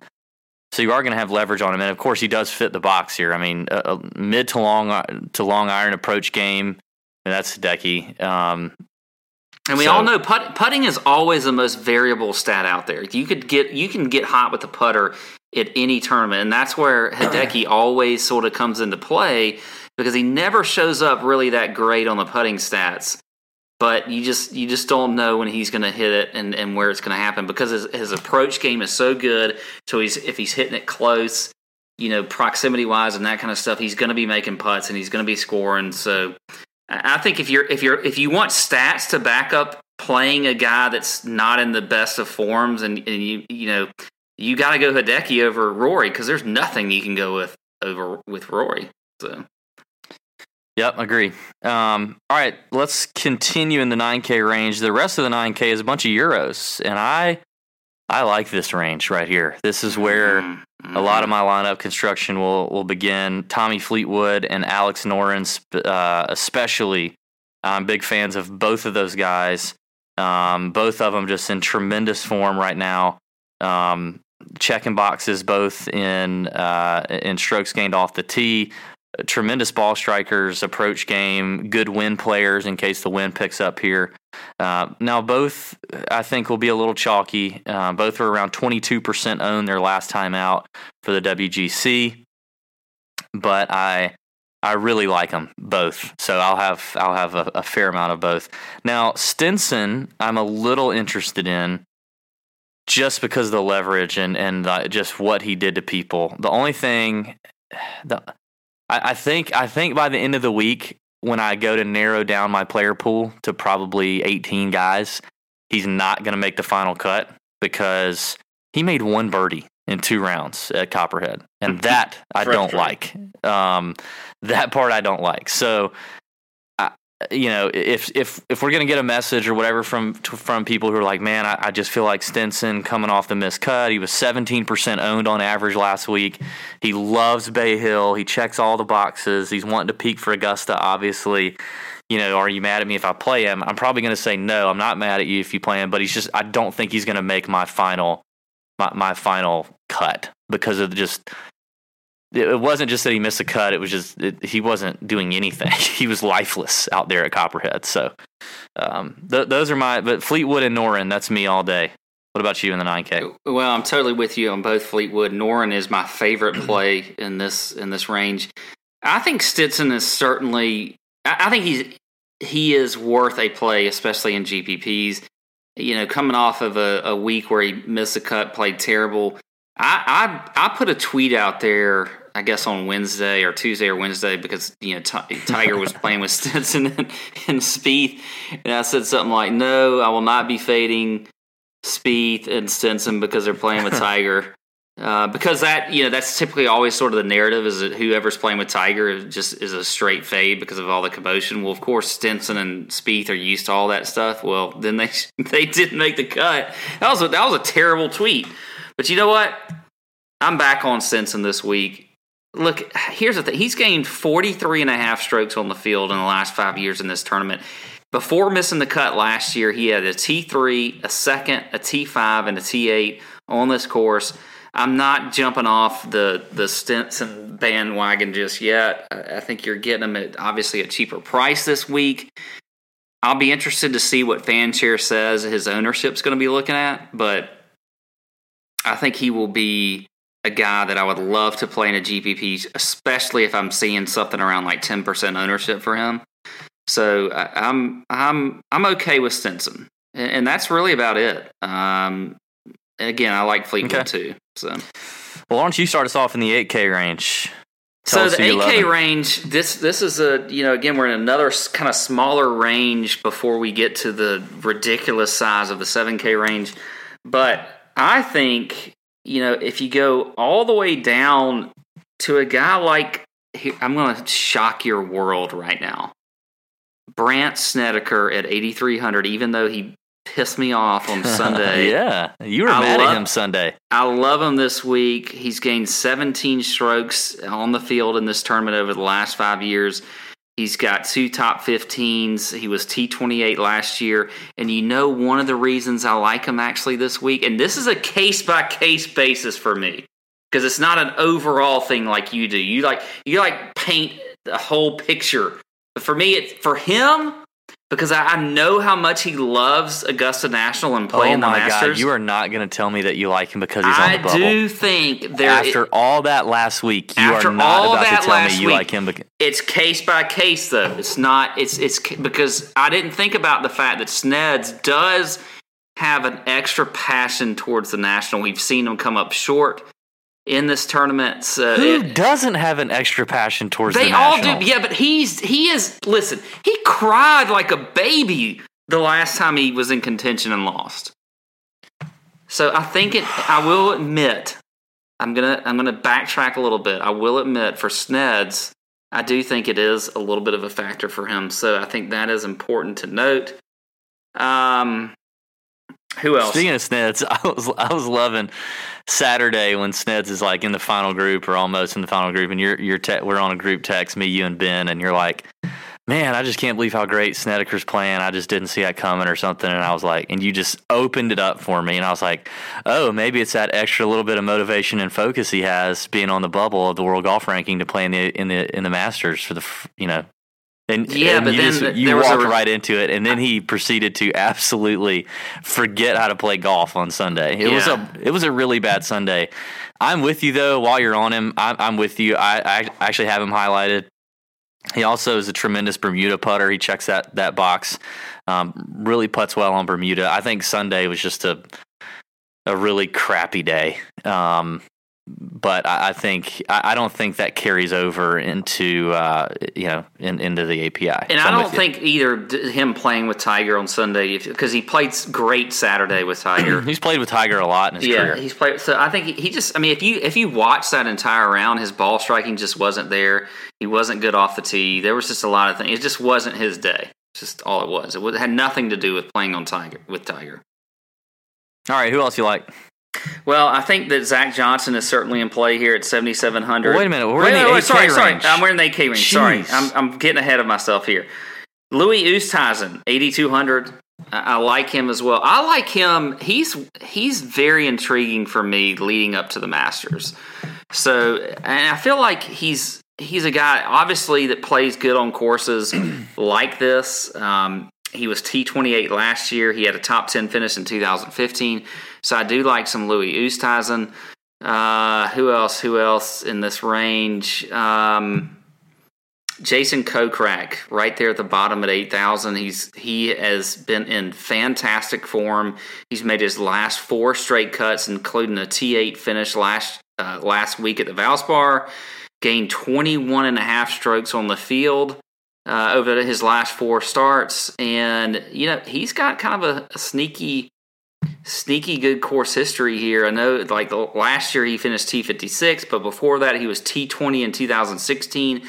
so you are going to have leverage on him, and of course, he does fit the box here. I mean, a, a mid to long to long iron approach game and that's Hideki. Um, and we so, all know put, putting is always the most variable stat out there. You could get you can get hot with the putter at any tournament, and that's where Hideki always sort of comes into play because he never shows up really that great on the putting stats. But you just you just don't know when he's going to hit it and, and where it's going to happen because his, his approach game is so good. So he's if he's hitting it close, you know, proximity wise and that kind of stuff, he's going to be making putts and he's going to be scoring. So I think if you're if you're if you want stats to back up playing a guy that's not in the best of forms, and, and you you know you got to go Hideki over Rory because there's nothing you can go with over with Rory. So. Yep, agree. Um, all right, let's continue in the 9K range. The rest of the 9K is a bunch of euros, and I I like this range right here. This is where mm-hmm. a lot of my lineup construction will will begin. Tommy Fleetwood and Alex Noren, uh, especially. I'm big fans of both of those guys. Um, both of them just in tremendous form right now. Um, checking boxes both in uh, in strokes gained off the tee, tremendous ball strikers, approach game, good wind players in case the wind picks up here. Uh, now, both I think will be a little chalky. Uh, both are around 22% owned their last time out for the WGC, but I I really like them both. So I'll have I'll have a, a fair amount of both. Now, Stenson, I'm a little interested in just because of the leverage and and the, just what he did to people. The only thing the I, I think I think by the end of the week, when I go to narrow down my player pool to probably 18 guys, he's not going to make the final cut because he made one birdie in two rounds at Copperhead, and that I don't like. Um, that part I don't like. So you know, if if if we're gonna get a message or whatever from from people who are like, man, I, I just feel like Stenson coming off the missed cut. He was 17% owned on average last week. He loves Bay Hill. He checks all the boxes. He's wanting to peak for Augusta, obviously. You know, are you mad at me if I play him? I'm probably to say no. I'm not mad at you if you play him, but he's just I don't think he's to make my final my, my final cut because of just it wasn't just that he missed a cut. It was just it, he wasn't doing anything. he was lifeless out there at Copperhead. So um, th- those are my. But Fleetwood and Noren, that's me all day. What about you in the 9K? Well, I'm totally with you on both Fleetwood. Noren is my favorite play in this in this range. I think Stenson is certainly. I, I think he's he is worth a play, especially in GPPs. You know, coming off of a, a week where he missed a cut, played terrible. I, I I put a tweet out there, I guess on Wednesday or Tuesday or Wednesday because you know T- Tiger was playing with Stenson and, and Spieth, and I said something like, "No, I will not be fading Spieth and Stenson because they're playing with Tiger." Uh, because that you know that's typically always sort of the narrative is that whoever's playing with Tiger just is a straight fade because of all the commotion. Well, of course Stenson and Spieth are used to all that stuff. Well, then they they didn't make the cut. That was a, that was a terrible tweet. But you know what? I'm back on Stenson this week. Look, here's the thing. He's gained 43 and a half strokes on the field in the last five years in this tournament. before missing the cut last year, he had a T3, a second, a T5, and a T8 on this course. I'm not jumping off the the Stenson bandwagon just yet. I think you're getting him at obviously a cheaper price this week. I'll be interested to see what Fanshare says his ownership's going to be looking at, but I think he will be a guy that I would love to play in a GPP, especially if I'm seeing something around like 10% ownership for him. So I, I'm I'm I'm okay with Stenson, and, and that's really about it. Um, again, I like Fleetwood Okay. too. So Well, why don't you start us off in the 8K range? Tell so the 8K range, this this is a you know again we're in another kind of smaller range before we get to the ridiculous size of the 7K range, but I think you know if you go all the way down to a guy like I'm going to shock your world right now, Brandt Snedeker at 8300, even though he pissed me off on Sunday. yeah, you were I mad love- at him Sunday. I love him this week. He's gained 17 strokes on the field in this tournament over the last five years. He's got two top 15s. He was T28 last year. And you know, one of the reasons I like him actually this week, and this is a case by case basis for me, because it's not an overall thing like you do. You like, you like paint the whole picture. But for me, it's for him, because I, I know how much he loves Augusta National and oh playing oh the my Masters. god, you are not going to tell me that you like him because he's on I the bubble. do think there After all that last week, you are not about to tell me you week- like him. Because, it's case by case though. It's not. It's it's because I didn't think about the fact that Sneds does have an extra passion towards the national. We've seen him come up short in this tournament. So who it- doesn't have an extra passion towards they the all do. Yeah, but he's he is. Listen, he cried like a baby the last time he was in contention and lost. So I think it. I will admit, I'm gonna I'm gonna backtrack a little bit. I will admit for Sneds, I do think it is a little bit of a factor for him. So I think that is important to note. Um, who else? Speaking of Sneds, I was I was loving Saturday when Sneds is like in the final group or almost in the final group, and you're you're te- we're on a group text, me, you, and Ben, and you're like, "Man, I just can't believe how great Snedeker's playing. I just didn't see that coming or something." And I was like, and you just opened it up for me, and I was like, "Oh, maybe it's that extra little bit of motivation and focus he has being on the bubble of the world golf ranking to play in the in the in the Masters for the you know." And, Yeah, and but you then just- you was a walked right into it, and then he proceeded to absolutely forget how to play golf on Sunday. It was a it was a really bad Sunday. I'm with you though. While you're on him, I'm, I'm with you. I, I actually have him highlighted. He also is a tremendous Bermuda putter. He checks that that box. Um, really puts well on Bermuda. I think Sunday was just a a really crappy day. Um, but I, I think I, I don't think that carries over into uh, you know in, into the API. And So I don't think either him playing with Tiger on Sunday because he played great Saturday with Tiger. he's played with Tiger a lot in his yeah, career. he's played. So I think he, he just. I mean, if you if you watch that entire round, his ball striking just wasn't there. He wasn't good off the tee. There was just a lot of things. It just wasn't his day. It's just all it was. It had nothing to do with playing on Tiger with Tiger. All right, who else you like? Well, I think that Zach Johnson is certainly in play here at seventy seven hundred. Wait a minute, we're in the 8K sorry, sorry. range. I'm wearing the AK range. Sorry, I'm I'm getting ahead of myself here. Louis Oosthuizen, eighty two hundred. I I like him as well. I like him. He's he's very intriguing for me leading up to the Masters. So, and I feel like he's he's a guy obviously that plays good on courses like this. Um, he was T twenty eight last year. He had a top ten finish in 2015. So I do like some Louis Oosthuizen. Uh, who else? Who else in this range? Um, Jason Kokrak, right there at the bottom at eight thousand. He's he has been in fantastic form. He's made his last four straight cuts, including a T eight finish last uh, last week at the Valspar. Gained 21 and a half strokes on the field uh, over his last four starts, and you know he's got kind of a, a sneaky sneaky good course history here. I know, like last year he finished T fifty six, but before that he was T twenty in two thousand sixteen,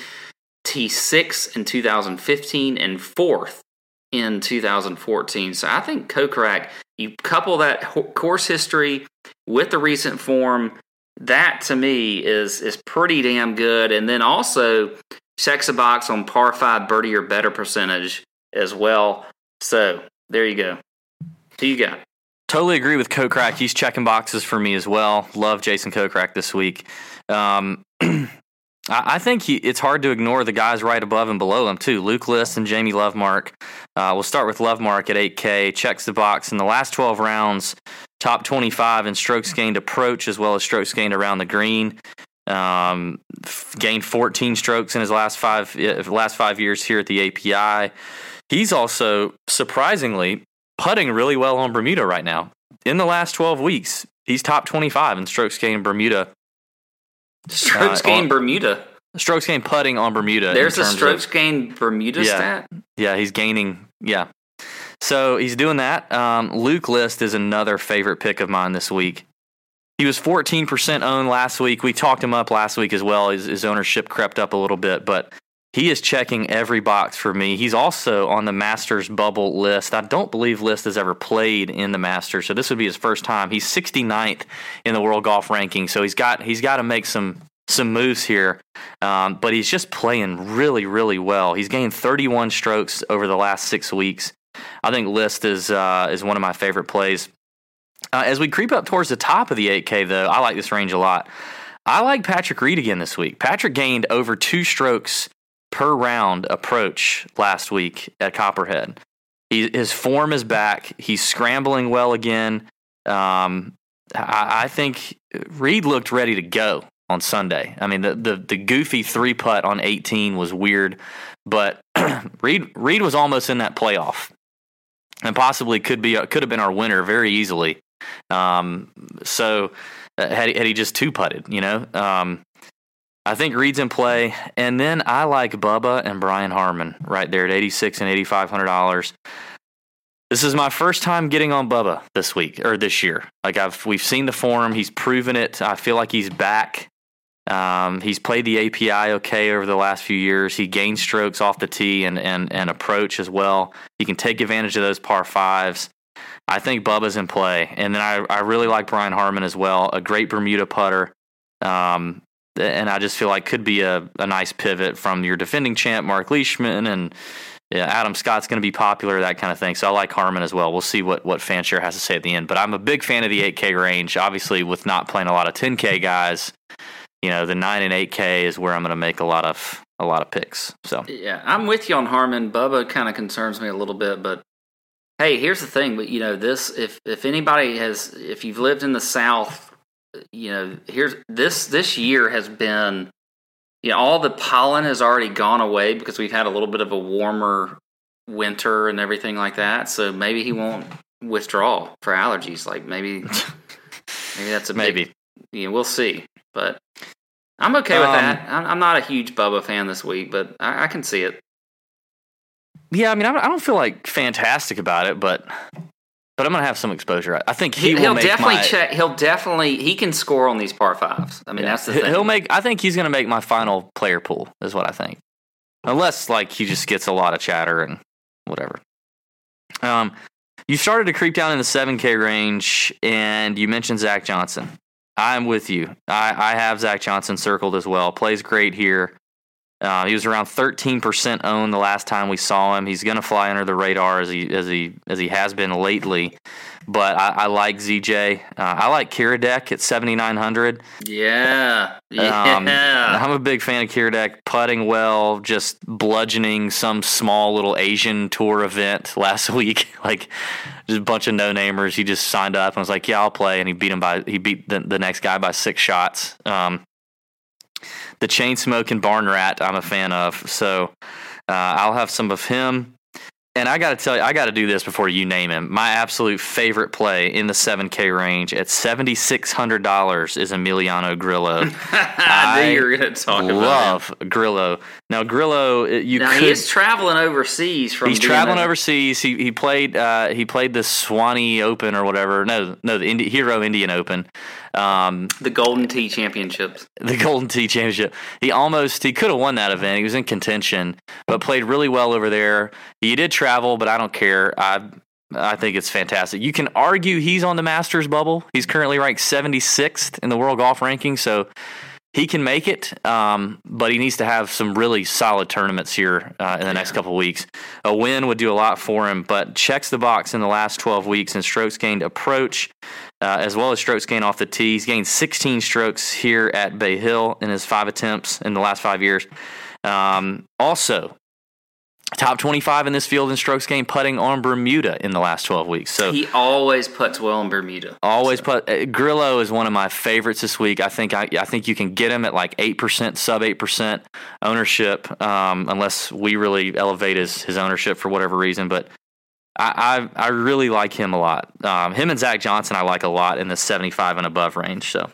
T six in two thousand fifteen, and fourth in two thousand fourteen. So I think Kokrak, you couple that course history with the recent form, that to me is is pretty damn good. And then also checks a box on par five birdie or better percentage as well. So there you go. Who you got? Totally agree with Kokrak. He's checking boxes for me as well. Love Jason Kokrak this week. Um, I think he, it's hard to ignore the guys right above and below him too. Luke List and Jamie Lovemark. Uh, we'll start with Lovemark at 8K. Checks the box in the last 12 rounds. Top 25 in strokes gained approach as well as strokes gained around the green. Um, gained 14 strokes in his last five last five years here at the API. He's also surprisingly putting really well on Bermuda right now. In the last 12 weeks, he's top 25 in strokes gained Bermuda Strokes Uh, gained Bermuda. strokes gained putting on Bermuda. There's a terms of- strokes gained Bermuda Yeah. stat. Yeah, he's gaining. Yeah. So he's doing that. Um, Luke List is another favorite pick of mine this week. He was 14% owned last week. We talked him up last week as well. His, his ownership crept up a little bit, but he is checking every box for me. He's also on the Masters bubble list. I don't believe List has ever played in the Masters, so this would be his first time. He's 69th in the world golf ranking, so he's got he's got to make some some moves here. Um, but he's just playing really, really well. He's gained 31 strokes over the last six weeks. I think List is uh, is one of my favorite plays. Uh, as we creep up towards the top of the 8K, though, I like this range a lot. I like Patrick Reed again this week. Patrick gained over two strokes per round approach last week at Copperhead. He, his form is back. He's scrambling well again. Um, I, I think Reed looked ready to go on Sunday. I mean, the the, the goofy three putt on 18 was weird, but Reed Reed was almost in that playoff, and possibly could be could have been our winner very easily. Um, so uh, had he, had he just two putted, you know. Um, I think Reed's in play, and then I like Bubba and Brian Harman right there at 86 and 8500 dollars. This is my first time getting on Bubba this week or this year. Like I've we've seen the form, he's proven it. I feel like he's back. Um, he's played the API okay over the last few years. He gains strokes off the tee and, and, and approach as well. He can take advantage of those par fives. I think Bubba's in play. And then I, I really like Brian Harman as well, a great Bermuda putter. Um, and I just feel like could be a, a nice pivot from your defending champ, Mark Leishman, and yeah, Adam Scott's going to be popular, that kind of thing. So I like Harman as well. We'll see what, what Fanshare has to say at the end. But I'm a big fan of the 8K range. Obviously, with not playing a lot of 10K guys, you know, the 9 and 8K is where I'm going to make a lot of a lot of picks. So Yeah, I'm with you on Harman. Bubba kind of concerns me a little bit, but hey, here's the thing. But you know, this if if anybody has, if you've lived in the South, you know, here's this this year has been, you know, all the pollen has already gone away because we've had a little bit of a warmer winter and everything like that. So maybe he won't withdraw for allergies. Like maybe maybe that's a big- maybe. you know, we'll see. But I'm okay with Um, that. I'm, I'm not a huge Bubba fan this week, but I, I can see it. Yeah, I mean, I don't feel like fantastic about it, but but I'm going to have some exposure. I- think he, He, will definitely my, check. He'll definitely he can score on these par fives. I mean, that's the thing. He'll make. I think he's going to make my final player pool. Is what I think. Unless like he just gets a lot of chatter and whatever. Um, you started to creep down in the seven K range, and you mentioned Zach Johnson. I'm with you. I, I have Zach Johnson circled as well. Plays great here. Uh, he was around 13% owned the last time we saw him. He's going to fly under the radar as he as he as he has been lately. But I, I like ZJ. Uh, I like Kiradech at 7,900. yeah, yeah. Um, I'm a big fan of Kiradech putting well, just bludgeoning some small little Asian tour event last week. Like just a bunch of no namers. He just signed up and was like, "Yeah, I'll play," and he beat him by he beat the, the next guy by six shots. Um, the chain smoking barn rat, I'm a fan of. So uh, I'll have some of him. And I got to tell you, I got to do this before you name him. My absolute favorite play in the 7K range at $7,600 is Emiliano Grillo. I knew you were going to talk about love Grillo. Now, Grillo, it- you Now could. he is traveling overseas from. He's traveling a- overseas. He he played uh, he played the Swanee Open or whatever. No, no, the Indi- Hero Indian Open, um, the Golden Tee Championships. the Golden Tee Championship. He almost he could have won that event. He was in contention, but played really well over there. He did travel, but I don't care. I I think it's fantastic. You can argue he's on the Masters bubble. He's currently ranked 76th in the world golf ranking. So he can make it, um, but he needs to have some really solid tournaments here uh, in the next couple of weeks. A win would do a lot for him, but checks the box in the last 12 weeks in strokes gained approach, uh, as well as strokes gained off the tee. He's gained 16 strokes here at Bay Hill in his five attempts in the last five years. Um, also, top 25 in this field in strokes game putting on Bermuda in the last 12 weeks. So He always puts well in Bermuda. Always put uh, Grillo is one of my favorites this week. I think I, I think you can get him at like eight percent, sub eight percent ownership, um, unless we really elevate his his ownership for whatever reason. But I I, I really like him a lot. Um, him and Zach Johnson I like a lot in the seventy five and above range. So.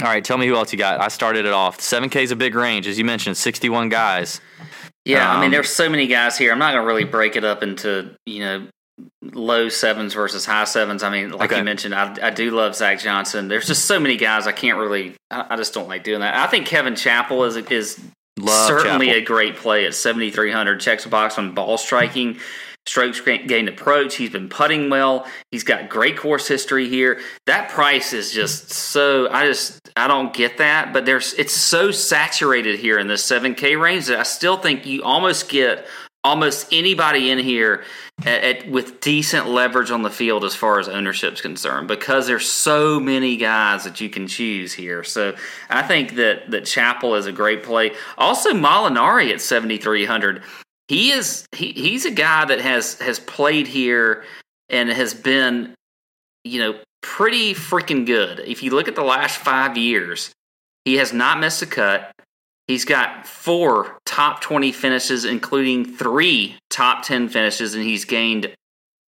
All right, tell me who else you got. I started it off. 7K is a big range, as you mentioned, 61 guys. Yeah, I mean, Um, there's so many guys here. I'm not going to really break it up into you know low sevens versus high sevens. I mean, like Okay. you mentioned, I, I do love Zach Johnson. There's just so many guys I can't really. I, I just don't like doing that. I think Kevin Chappell is is Love certainly Chappell. a great play at 7,300. Checks a box on ball striking, strokes ga- gained approach. He's been putting well. He's got great course history here. That price is just so. I just I don't get that, but there's it's so saturated here in the 7K range that I still think you almost get almost anybody in here at, at, with decent leverage on the field as far as ownership's concerned because there's so many guys that you can choose here. So I think that that Chappell is a great play. Also Molinari at 7300. He is he, he's a guy that has has played here and has been you know pretty freaking good. If you look at the last 5 years, he has not missed a cut. He's got four top 20 finishes, including three top 10 finishes, and he's gained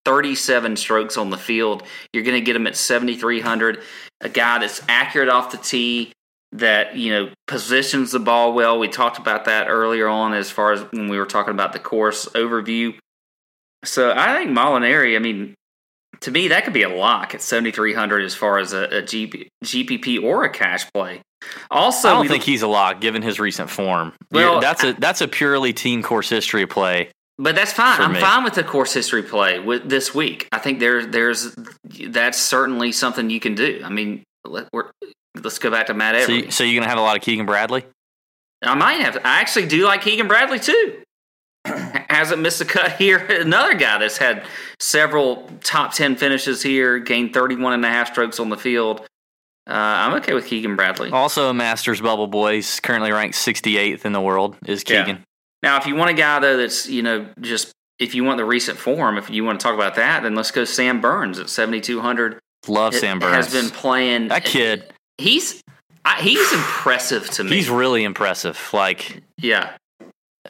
37 strokes on the field. You're going to get him at 7,300. A guy that's accurate off the tee, that, you know, positions the ball well. We talked about that earlier on as far as when we were talking about the course overview. So I think Molinari, I mean, to me, that could be a lock at 7,300 as far as a, a GP, GPP or a cash play. Also, I don't think he's a lock given his recent form. Well, that's a that's a purely team course history play. But that's fine. I'm me. fine with the course history play with this week. I think there, there's that's certainly something you can do. I mean, we're, let's go back to Matt So, Everly. you, so you're gonna have a lot of Keegan Bradley. I might have. I actually do like Keegan Bradley too. Hasn't missed a cut here. Another guy that's had several top ten finishes here, gained 31 and a half strokes on the field. Uh, I'm okay with Keegan Bradley. Also, a Masters bubble boy. He's currently ranked 68th in the world. Is Yeah. Keegan? Now, if you want a guy though that's you know just if you want the recent form, if you want to talk about that, then let's go Sam Burns at 7200. Love It Sam Burns. Has been playing that kid. He's I, he's impressive to me. He's really impressive. Like, yeah.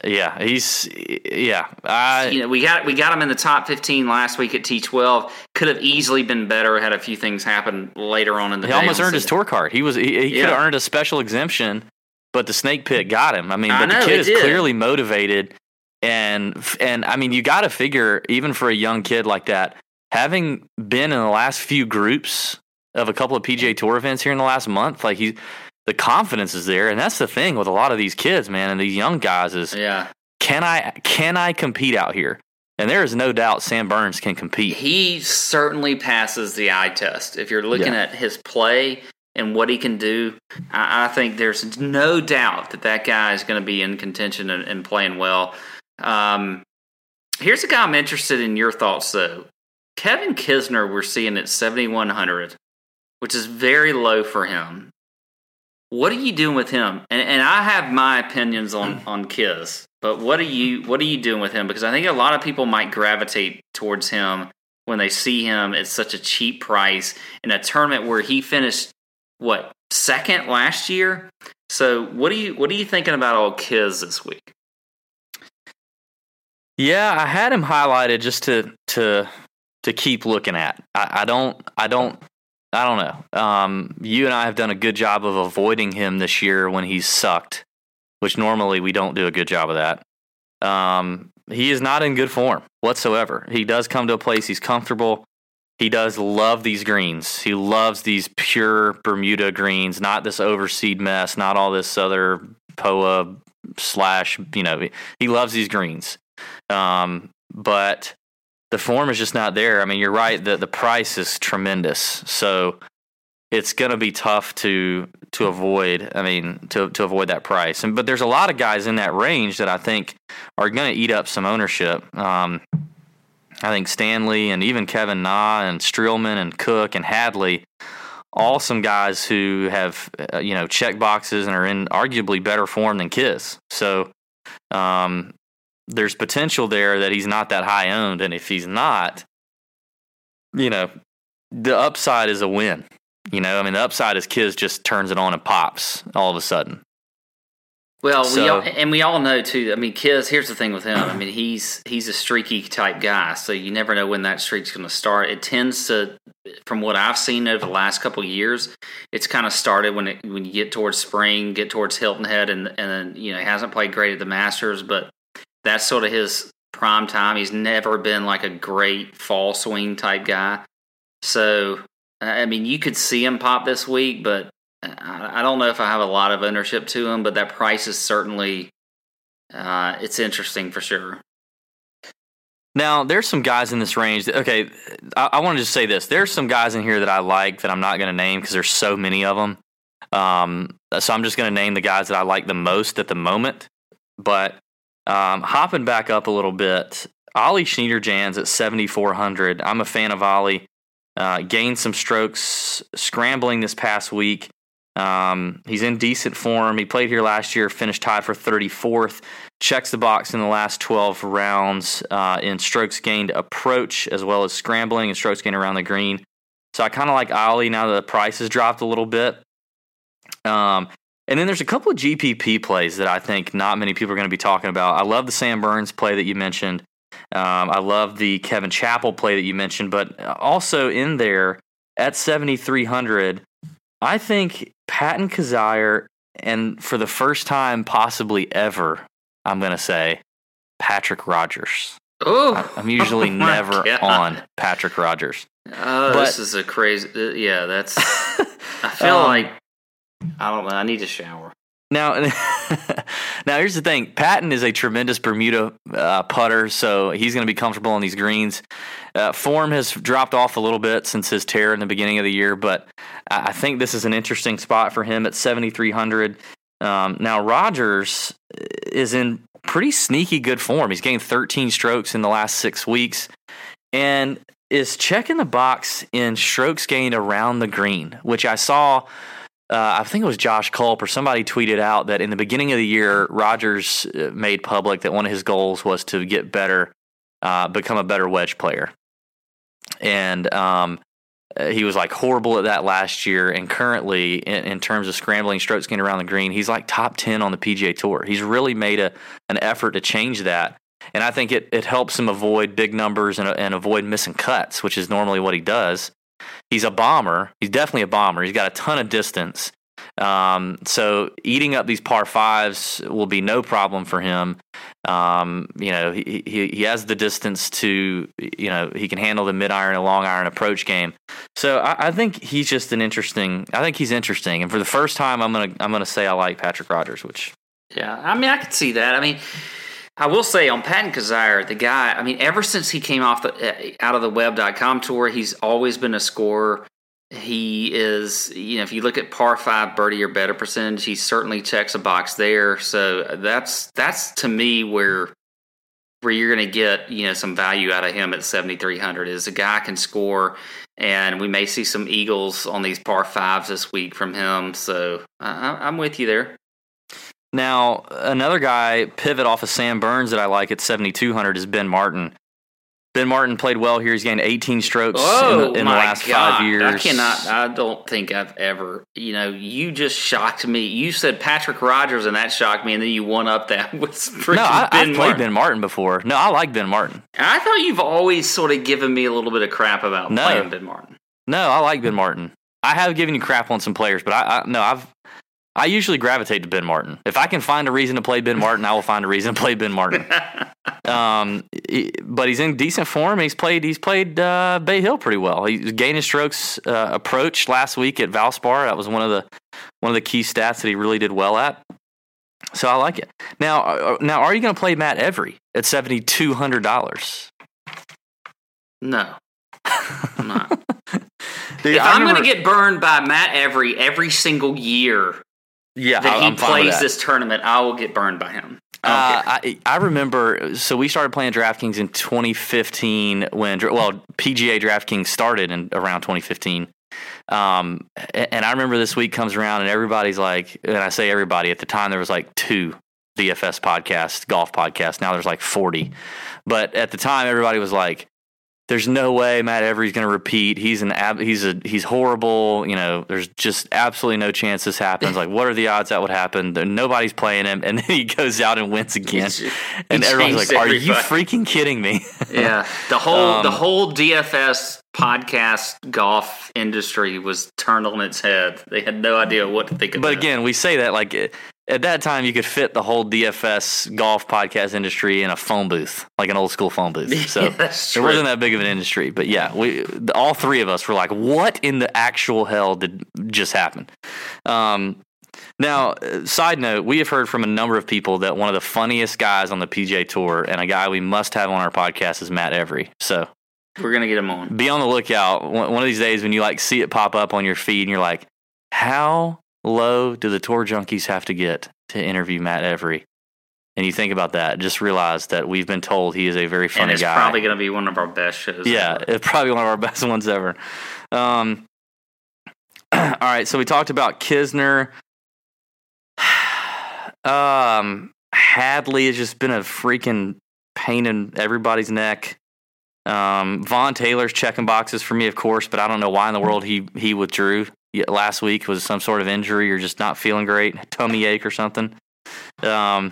yeah, he's yeah. I You know, we got we got him in the top 15 last week at T12. Could have easily been better had a few things happen later on in the he almost earned his tour card. He was he, he could have earned a special exemption, but the snake pit got him. I mean, I know, the kid is did. clearly motivated, and and I mean, you got to figure even for a young kid like that, having been in the last few groups of a couple of PGA Tour events here in the last month, like he. The confidence is there, and that's the thing with a lot of these kids, man, and these young guys is Yeah. can I can I compete out here? And there is no doubt Sam Burns can compete. He certainly passes the eye test. If you're looking Yeah. at his play and what he can do, I, I think there's no doubt that that guy is going to be in contention and, and playing well. Um, here's a guy I'm interested in your thoughts, though. Kevin Kisner, we're seeing at 7,100, which is very low for him. What are you doing with him? And, and I have my opinions on on Kiz, but what are you what are you doing with him? Because I think a lot of people might gravitate towards him when they see him at such a cheap price in a tournament where he finished what second last year. So what are you what are you thinking about old Kiz this week? Yeah, I had him highlighted just to to to keep looking at. I, I don't I don't I don't know. Um, you and I have done a good job of avoiding him this year when he's sucked, which normally we don't do a good job of that. Um, he is not in good form whatsoever. He does come to a place he's comfortable. He does love these greens. He loves these pure Bermuda greens, not this overseed mess, not all this other POA slash. You know, he loves these greens. Um, but the form is just not there. I mean, you're right. The the price is tremendous. So it's going to be tough to to avoid. I mean, to to avoid that price. And but there's a lot of guys in that range that I think are going to eat up some ownership. Um, I think Stanley and even Kevin Na and Streelman and Cook and Hadley, all some guys who have uh, you know check boxes and are in arguably better form than Kiz. So um, there's potential there that he's not that high owned, and if he's not, you know, the upside is a win. You know, I mean, the upside is Kiz just turns it on and pops all of a sudden. Well, So- we all, and we all know too. I mean, Kiz. Here's the thing with him. I mean, he's he's a streaky type guy, so you never know when that streak's going to start. It tends to, from what I've seen over the last couple of years, it's kind of started when it when you get towards spring, get towards Hilton Head, and and you know he hasn't played great at the Masters, but that's sort of his prime time. He's never been like a great fall swing type guy. So, I mean, you could see him pop this week, but I don't know if I have a lot of ownership to him. But that price is certainly uh, it's interesting for sure. Now, there's some guys in this range. That, okay, I, I want to just say this. There's some guys in here that I like that I'm not going to name because there's so many of them. Um, so I'm just going to name the guys that I like the most at the moment. But um, hopping back up a little bit, Ollie Schneiderjans at 7,400. I'm a fan of Ollie. Uh, gained some strokes scrambling this past week. Um, he's in decent form. He played here last year, finished tied for 34th. Checks the box in the last 12 rounds uh, in strokes gained approach, as well as scrambling and strokes gained around the green. So I kind of like Ollie now that the price has dropped a little bit. Um, and then there's a couple of GPP plays that I think not many people are going to be talking about. I love the Sam Burns play that you mentioned. Um, I love the Kevin Chappell play that you mentioned, but also in there at 7,300, I think Patton Kizzire, and for the first time possibly ever, I'm going to say Patrick Rodgers. Oh, I'm usually Oh never God. on Patrick Rodgers. Oh, But- this is a crazy. uh, Yeah, that's. I feel Um, like I don't know. I need to shower. Now, now here's the thing. Patton is a tremendous Bermuda uh, putter, so he's going to be comfortable on these greens. Uh, form has dropped off a little bit since his tear in the beginning of the year, but I think this is an interesting spot for him at 7,300. Um, now, Rodgers is in pretty sneaky good form. He's gained 13 strokes in the last six weeks and is checking the box in strokes gained around the green, which I saw uh, I think it was Josh Culp or somebody tweeted out that in the beginning of the year, Rodgers uh, made public that one of his goals was to get better, uh, become a better wedge player. And um, uh, he was like horrible at that last year. And currently, in, in terms of scrambling strokes getting around the green, he's like top 10 on the PGA Tour. He's really made a, an effort to change that. And I think it, it helps him avoid big numbers and, and avoid missing cuts, which is normally what he does he's a bomber. He's definitely a bomber. He's got a ton of distance. Um, so eating up these par fives will be no problem for him. Um, you know, he, he he has the distance to you know he can handle the mid iron and long iron approach game. So I, I think he's just an interesting. I think he's interesting. And for the first time, I'm gonna I'm gonna say I like Patrick Rodgers, which Yeah, I mean, I could see that. I mean, I will say on Patton Kizzire, the guy. I mean, ever since he came off the uh, out of the Web.com tour, he's always been a scorer. He is, you know, if you look at par five birdie or better percentage, he certainly checks a box there. So that's that's to me where where you're going to get you know some value out of him at 7300 is a guy can score and we may see some eagles on these par fives this week from him so I, i'm with you there Now, another guy pivot off of Sam Burns that I like at 7,200 is Ben Martin. Ben Martin played well here. He's gained 18 strokes in the, oh in the Oh last God. five years. I cannot. I don't think I've ever. You know, you just shocked me. You said Patrick Rodgers, and that shocked me, and then you one up that with freaking no, I, Ben I've played Ben Martin before. No, I like Ben Martin. I thought you've always sort of given me a little bit of crap about No. playing Ben Martin. No, I like Ben Martin. I have given you crap on some players, but I, I no, I've I usually gravitate to Ben Martin. If I can find a reason to play Ben Martin, I will find a reason to play Ben Martin. um, but he's in decent form. He's played. He's played uh, Bay Hill pretty well. He's gaining strokes uh, approach last week at Valspar. That was one of the one of the key stats that he really did well at. So I like it. Now, uh, now, are you going to play Matt Every at seventy two hundred dollars? No, I'm not. Dude, if I'm gonna get burned by Matt Every every single year yeah, that I- he I'm plays that. this tournament, I will get burned by him. I Uh. I, I remember. So we started playing DraftKings in 2015 when well PGA DraftKings started in around 2015. Um, and I remember this week comes around and everybody's like, and I say everybody at the time there was like two DFS podcasts, golf podcasts. Now there's like 40, but at the time everybody was like, there's no way Matt Every's going to repeat. He's an ab- he's a he's horrible. You know, there's just absolutely no chance this happens. Like, what are the odds that would happen? Nobody's playing him, and then he goes out and wins again. He and everyone's like, "Are you freaking kidding me?" yeah, the whole the Um, whole DFS podcast golf industry was turned on its head. They had no idea what to think of but it. again, we say that like at that time you could fit the whole DFS golf podcast industry in a phone booth, like an old school phone booth. So Yeah, it wasn't that big of an industry. But yeah, we all three of us were like, "What in the actual hell did just happen?" Um, now, uh, side note, we have heard from a number of people that one of the funniest guys on the PGA Tour and a guy we must have on our podcast is Matt Every. So we're gonna get him on. be on the lookout. One one of these days when you like see it pop up on your feed and you're like, how low do the tour junkies have to get to interview Matt Every? And you think about that, just realize that we've been told he is a very funny And it's guy. probably gonna be one of our best shows. yeah, ever. it's probably one of our best ones ever. Um, all right, so we talked about Kisner. Um, Hadley has just been a freaking pain in everybody's neck. Um, Vaughn Taylor's checking boxes for me, of course, but I don't know why in the world he he withdrew last week. Was some sort of injury or just not feeling great, tummy ache or something? Um,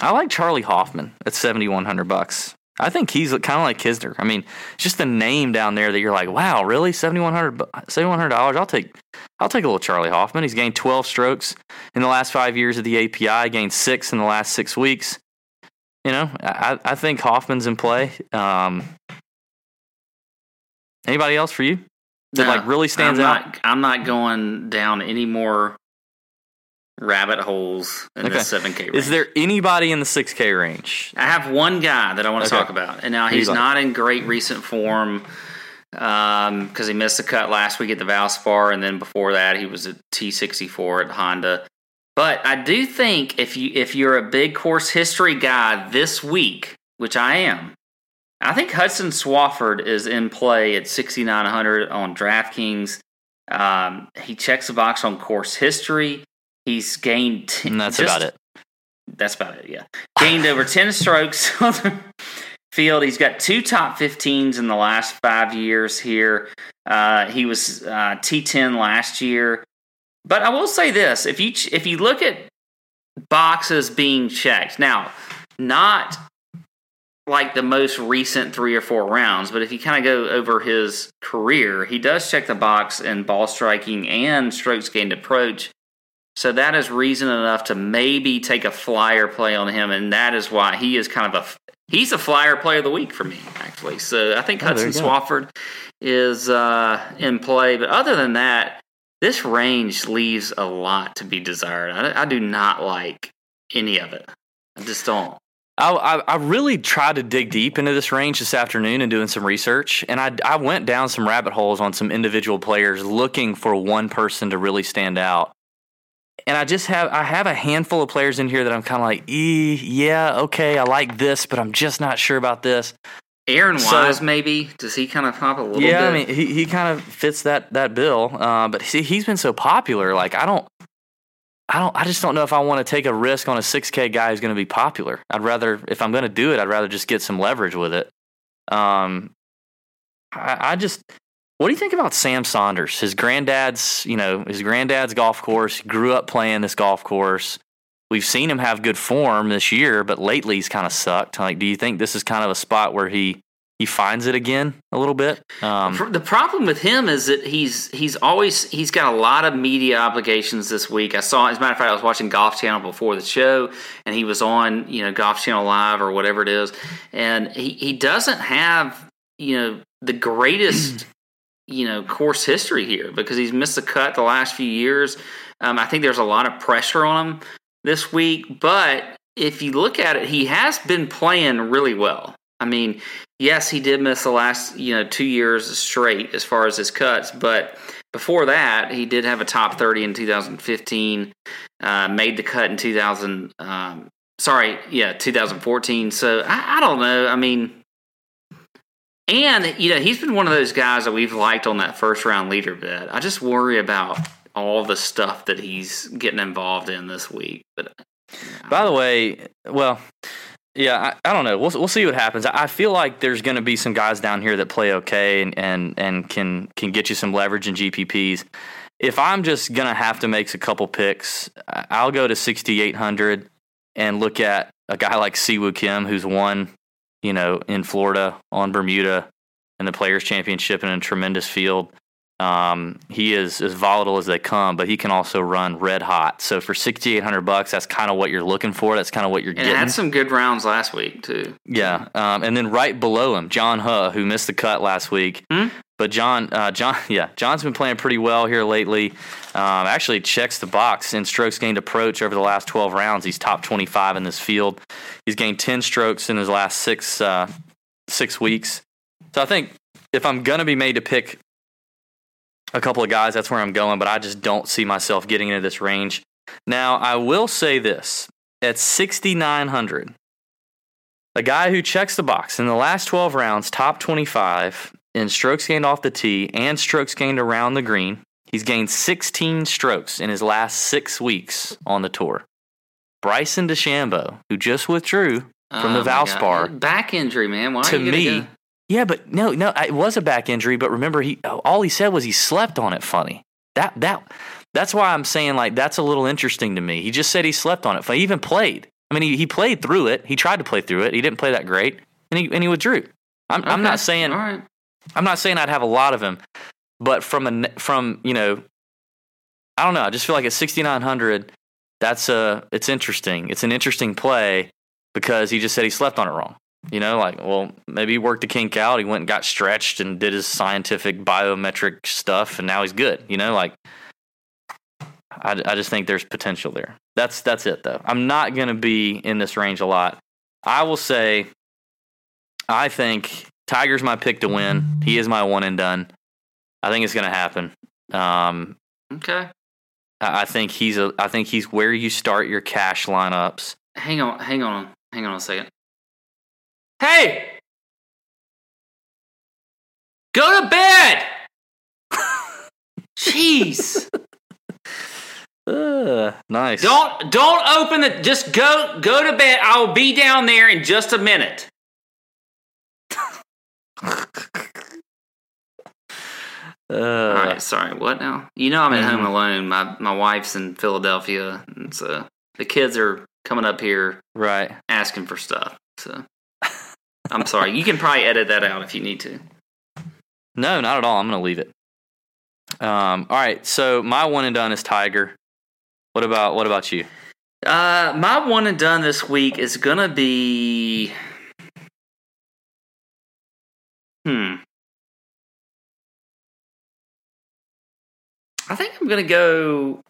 I like Charley Hoffman at seventy one hundred bucks. I think he's kind of like Kisner. I mean, it's just the name down there that you're like, wow, really seventy one hundred seventy one hundred dollars. I'll take I'll take a little Charley Hoffman. He's gained twelve strokes in the last five years of the API. Gained six in the last six weeks. You know, I, I think Hoffman's in play. Um, anybody else for you that No, like really stands I'm out? I'm not going down any more rabbit holes in Okay. the seven K. Is there anybody in the six K range? I have one guy that I want to Okay. talk about, and now he's like? not in great recent form because he missed the cut last week at the Valspar, and then before that he was at T64 at Honda. But I do think if you if you're a big course history guy this week, which I am, I think Hudson Swafford is in play at 6,900 on DraftKings. Um, he checks the box on course history. He's gained. And that's just- about it. that's about it. Yeah, gained over ten strokes on the field. He's got two top 15s in the last five years here. Uh, he was uh, T10 last year. But I will say this: if you if you look at boxes being checked now, not like the most recent three or four rounds, but if you kind of go over his career, he does check the box in ball striking and strokes gained approach. So that is reason enough to maybe take a flyer play on him, and that is why he is kind of a he's a flyer play of the week for me actually. So I think Oh, Hudson. Swafford is uh, in play, but other than that, this range leaves a lot to be desired. I, I do not like any of it. I just don't. I, I, I really tried to dig deep into this range this afternoon and doing some research, and I, I went down some rabbit holes on some individual players looking for one person to really stand out. And I just have I have a handful of players in here that I'm kind of like, e, yeah, okay, I like this, but I'm just not sure about this. Aaron So- Wise, maybe does he kind of pop a little bit? yeah, bit? I mean, he, he kind of fits that that bill, uh, but see, he's been so popular. Like, I don't, I don't, I just don't know if I want to take a risk on a 6K guy who's going to be popular. I'd rather, if I'm going to do it, I'd rather just get some leverage with it. Um, I, I just, what do you think about Sam Saunders? His granddad's, you know, his granddad's golf course. He grew up playing this golf course. We've seen him have good form this year, but lately he's kind of sucked. Like, do you think this is kind of a spot where he he finds it again a little bit? Um, the problem with him is that he's he's always he's got a lot of media obligations this week. I saw, as a matter of fact, I was watching Golf Channel before the show, and he was on you know Golf Channel Live or whatever it is, and he he doesn't have you know the greatest you know course history here because he's missed the cut the last few years. Um, I think there's a lot of pressure on him this week, but if you look at it, he has been playing really well. I mean, yes, he did miss the last you know two years straight as far as his cuts, but before that, he did have a top thirty in 2015. Uh, made the cut in 2000. Um, sorry, yeah, 2014. So I, I don't know. I mean, and you know, he's been one of those guys that we've liked on that first round leader bid. I just worry about all the stuff that he's getting involved in this week. But By the way, well, yeah, I, I don't know. We'll we'll see what happens. I feel like there's going to be some guys down here that play okay and, and and can can get you some leverage in GPPs. If I'm just gonna have to make a couple picks, I'll go to 6,800 and look at a guy like Siwoo Kim, who's won, you know, in Florida on Bermuda in the Players Championship in a tremendous field. Um, he is as volatile as they come, but he can also run red hot. So for 6,800 bucks, that's kind of what you're looking for. That's kind of what you're and getting. had some good rounds last week too. Yeah, um, and then right below him, John Huh, who missed the cut last week. Hmm? But John, uh, John, yeah, John's been playing pretty well here lately. Um, actually, checks the box in strokes gained approach over the last 12 rounds. He's top 25 in this field. He's gained 10 strokes in his last six uh, six weeks. So I think if I'm gonna be made to pick a couple of guys, that's where I'm going. But I just don't see myself getting into this range. Now, I will say this: at 6,900, a guy who checks the box in the last 12 rounds, top 25 in strokes gained off the tee and strokes gained around the green. He's gained 16 strokes in his last six weeks on the tour. Bryson DeChambeau, who just withdrew from Oh the Valspar, back injury, man. Why to are you gonna me, go- yeah, but no, no, it was a back injury. But remember, he all he said was he slept on it. Funny that that that's why I'm saying like that's a little interesting to me. He just said he slept on it. He even played. I mean, he, he played through it. He tried to play through it. He didn't play that great, and he and he withdrew. I'm I'm not saying All right. I'm not saying I'd have a lot of him, but from a from you know, I don't know. I just feel like at 6900, that's a it's interesting. It's an interesting play because he just said he slept on it wrong. You know, like well, maybe he worked the kink out. He went and got stretched and did his scientific biometric stuff, and now he's good. You know, like I, I just think there's potential there. That's that's it though. I'm not going to be in this range a lot. I will say, I think Tiger's my pick to win. He is my one and done. I think it's going to happen. Um, Okay. I I think he's a. I think he's where you start your cash lineups. Hang on. Hang on. Hang on a second. Hey! Go to bed! Jeez. Uh, nice. Don't don't open the just go go to bed. I will be down there in just a minute. Uh, All right, sorry. What now? You know I'm at home Mhm. alone. My my wife's in Philadelphia, and so the kids are coming up here right. asking for stuff. So I'm sorry. You can probably edit that out if you need to. No, not at all. I'm going to leave it. Um. All right. So my one and done is Tiger. What about what about you? Uh, my one and done this week is gonna be. Hmm. I think I'm gonna go.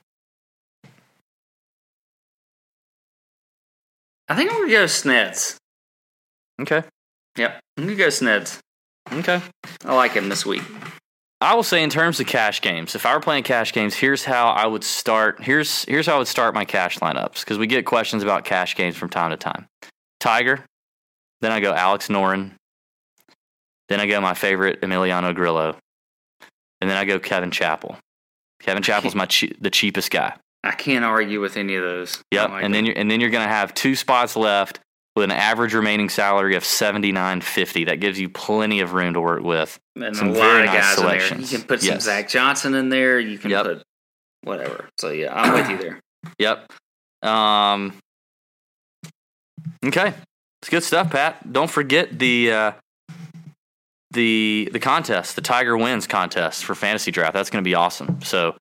I think I'm gonna go Sneds. Okay. Yep, I'm gonna go Sneds. Okay. I like him this week. I will say in terms of cash games, if I were playing cash games, here's how I would start. Here's here's how I would start my cash lineups because we get questions about cash games from time to time. Tiger, then I go Alex Noren, then I go my favorite Emiliano Grillo, and then I go Kevin Chappell. Kevin Chappell's my che- the cheapest guy. I can't argue with any of those. Yep, like and then it. you're and then you're gonna have two spots left with an average remaining salary of seventy nine fifty. That gives you plenty of room to work with. and some a very lot of nice guys in there. selections. You can put some Zach Johnson in there. You can Yep. put whatever. So yeah, I'm with you there. Yep. Um. Okay, it's good stuff, Pat. Don't forget the uh, the the contest, the Tiger Wins contest for fantasy draft. That's going to be awesome. So,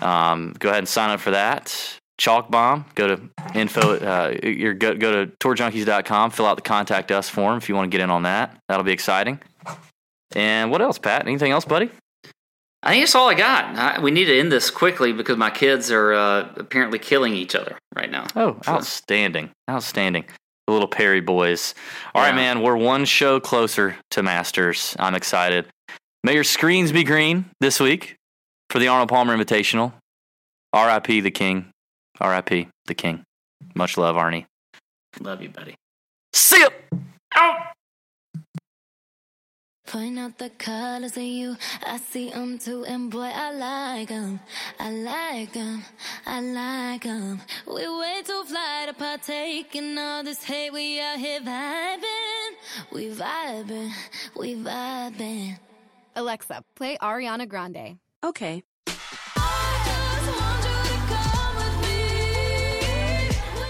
um, go ahead and sign up for that. Chalk bomb. Go to info. Uh, your go go to tourjunkies.com. Fill out the contact us form if you want to get in on that. That'll be exciting. And what else, Pat? Anything else, buddy? I think that's all I got. I, we need to end this quickly because my kids are uh, apparently killing each other right now. Oh, outstanding, outstanding. the little Perry boys. All right, Yeah. man, we're one show closer to Masters. I'm excited. May your screens be green this week for the Arnold Palmer Invitational. R.I.P. the King. R.I.P. the King. Much love, Arnie. Love you, buddy. See ya. Point out the colors of you. I see them too, and boy, I like them. I like them. I like them. We way too fly to partake in all this hate. We out here vibing. We vibing. We vibing. Alexa, play Ariana Grande. Okay.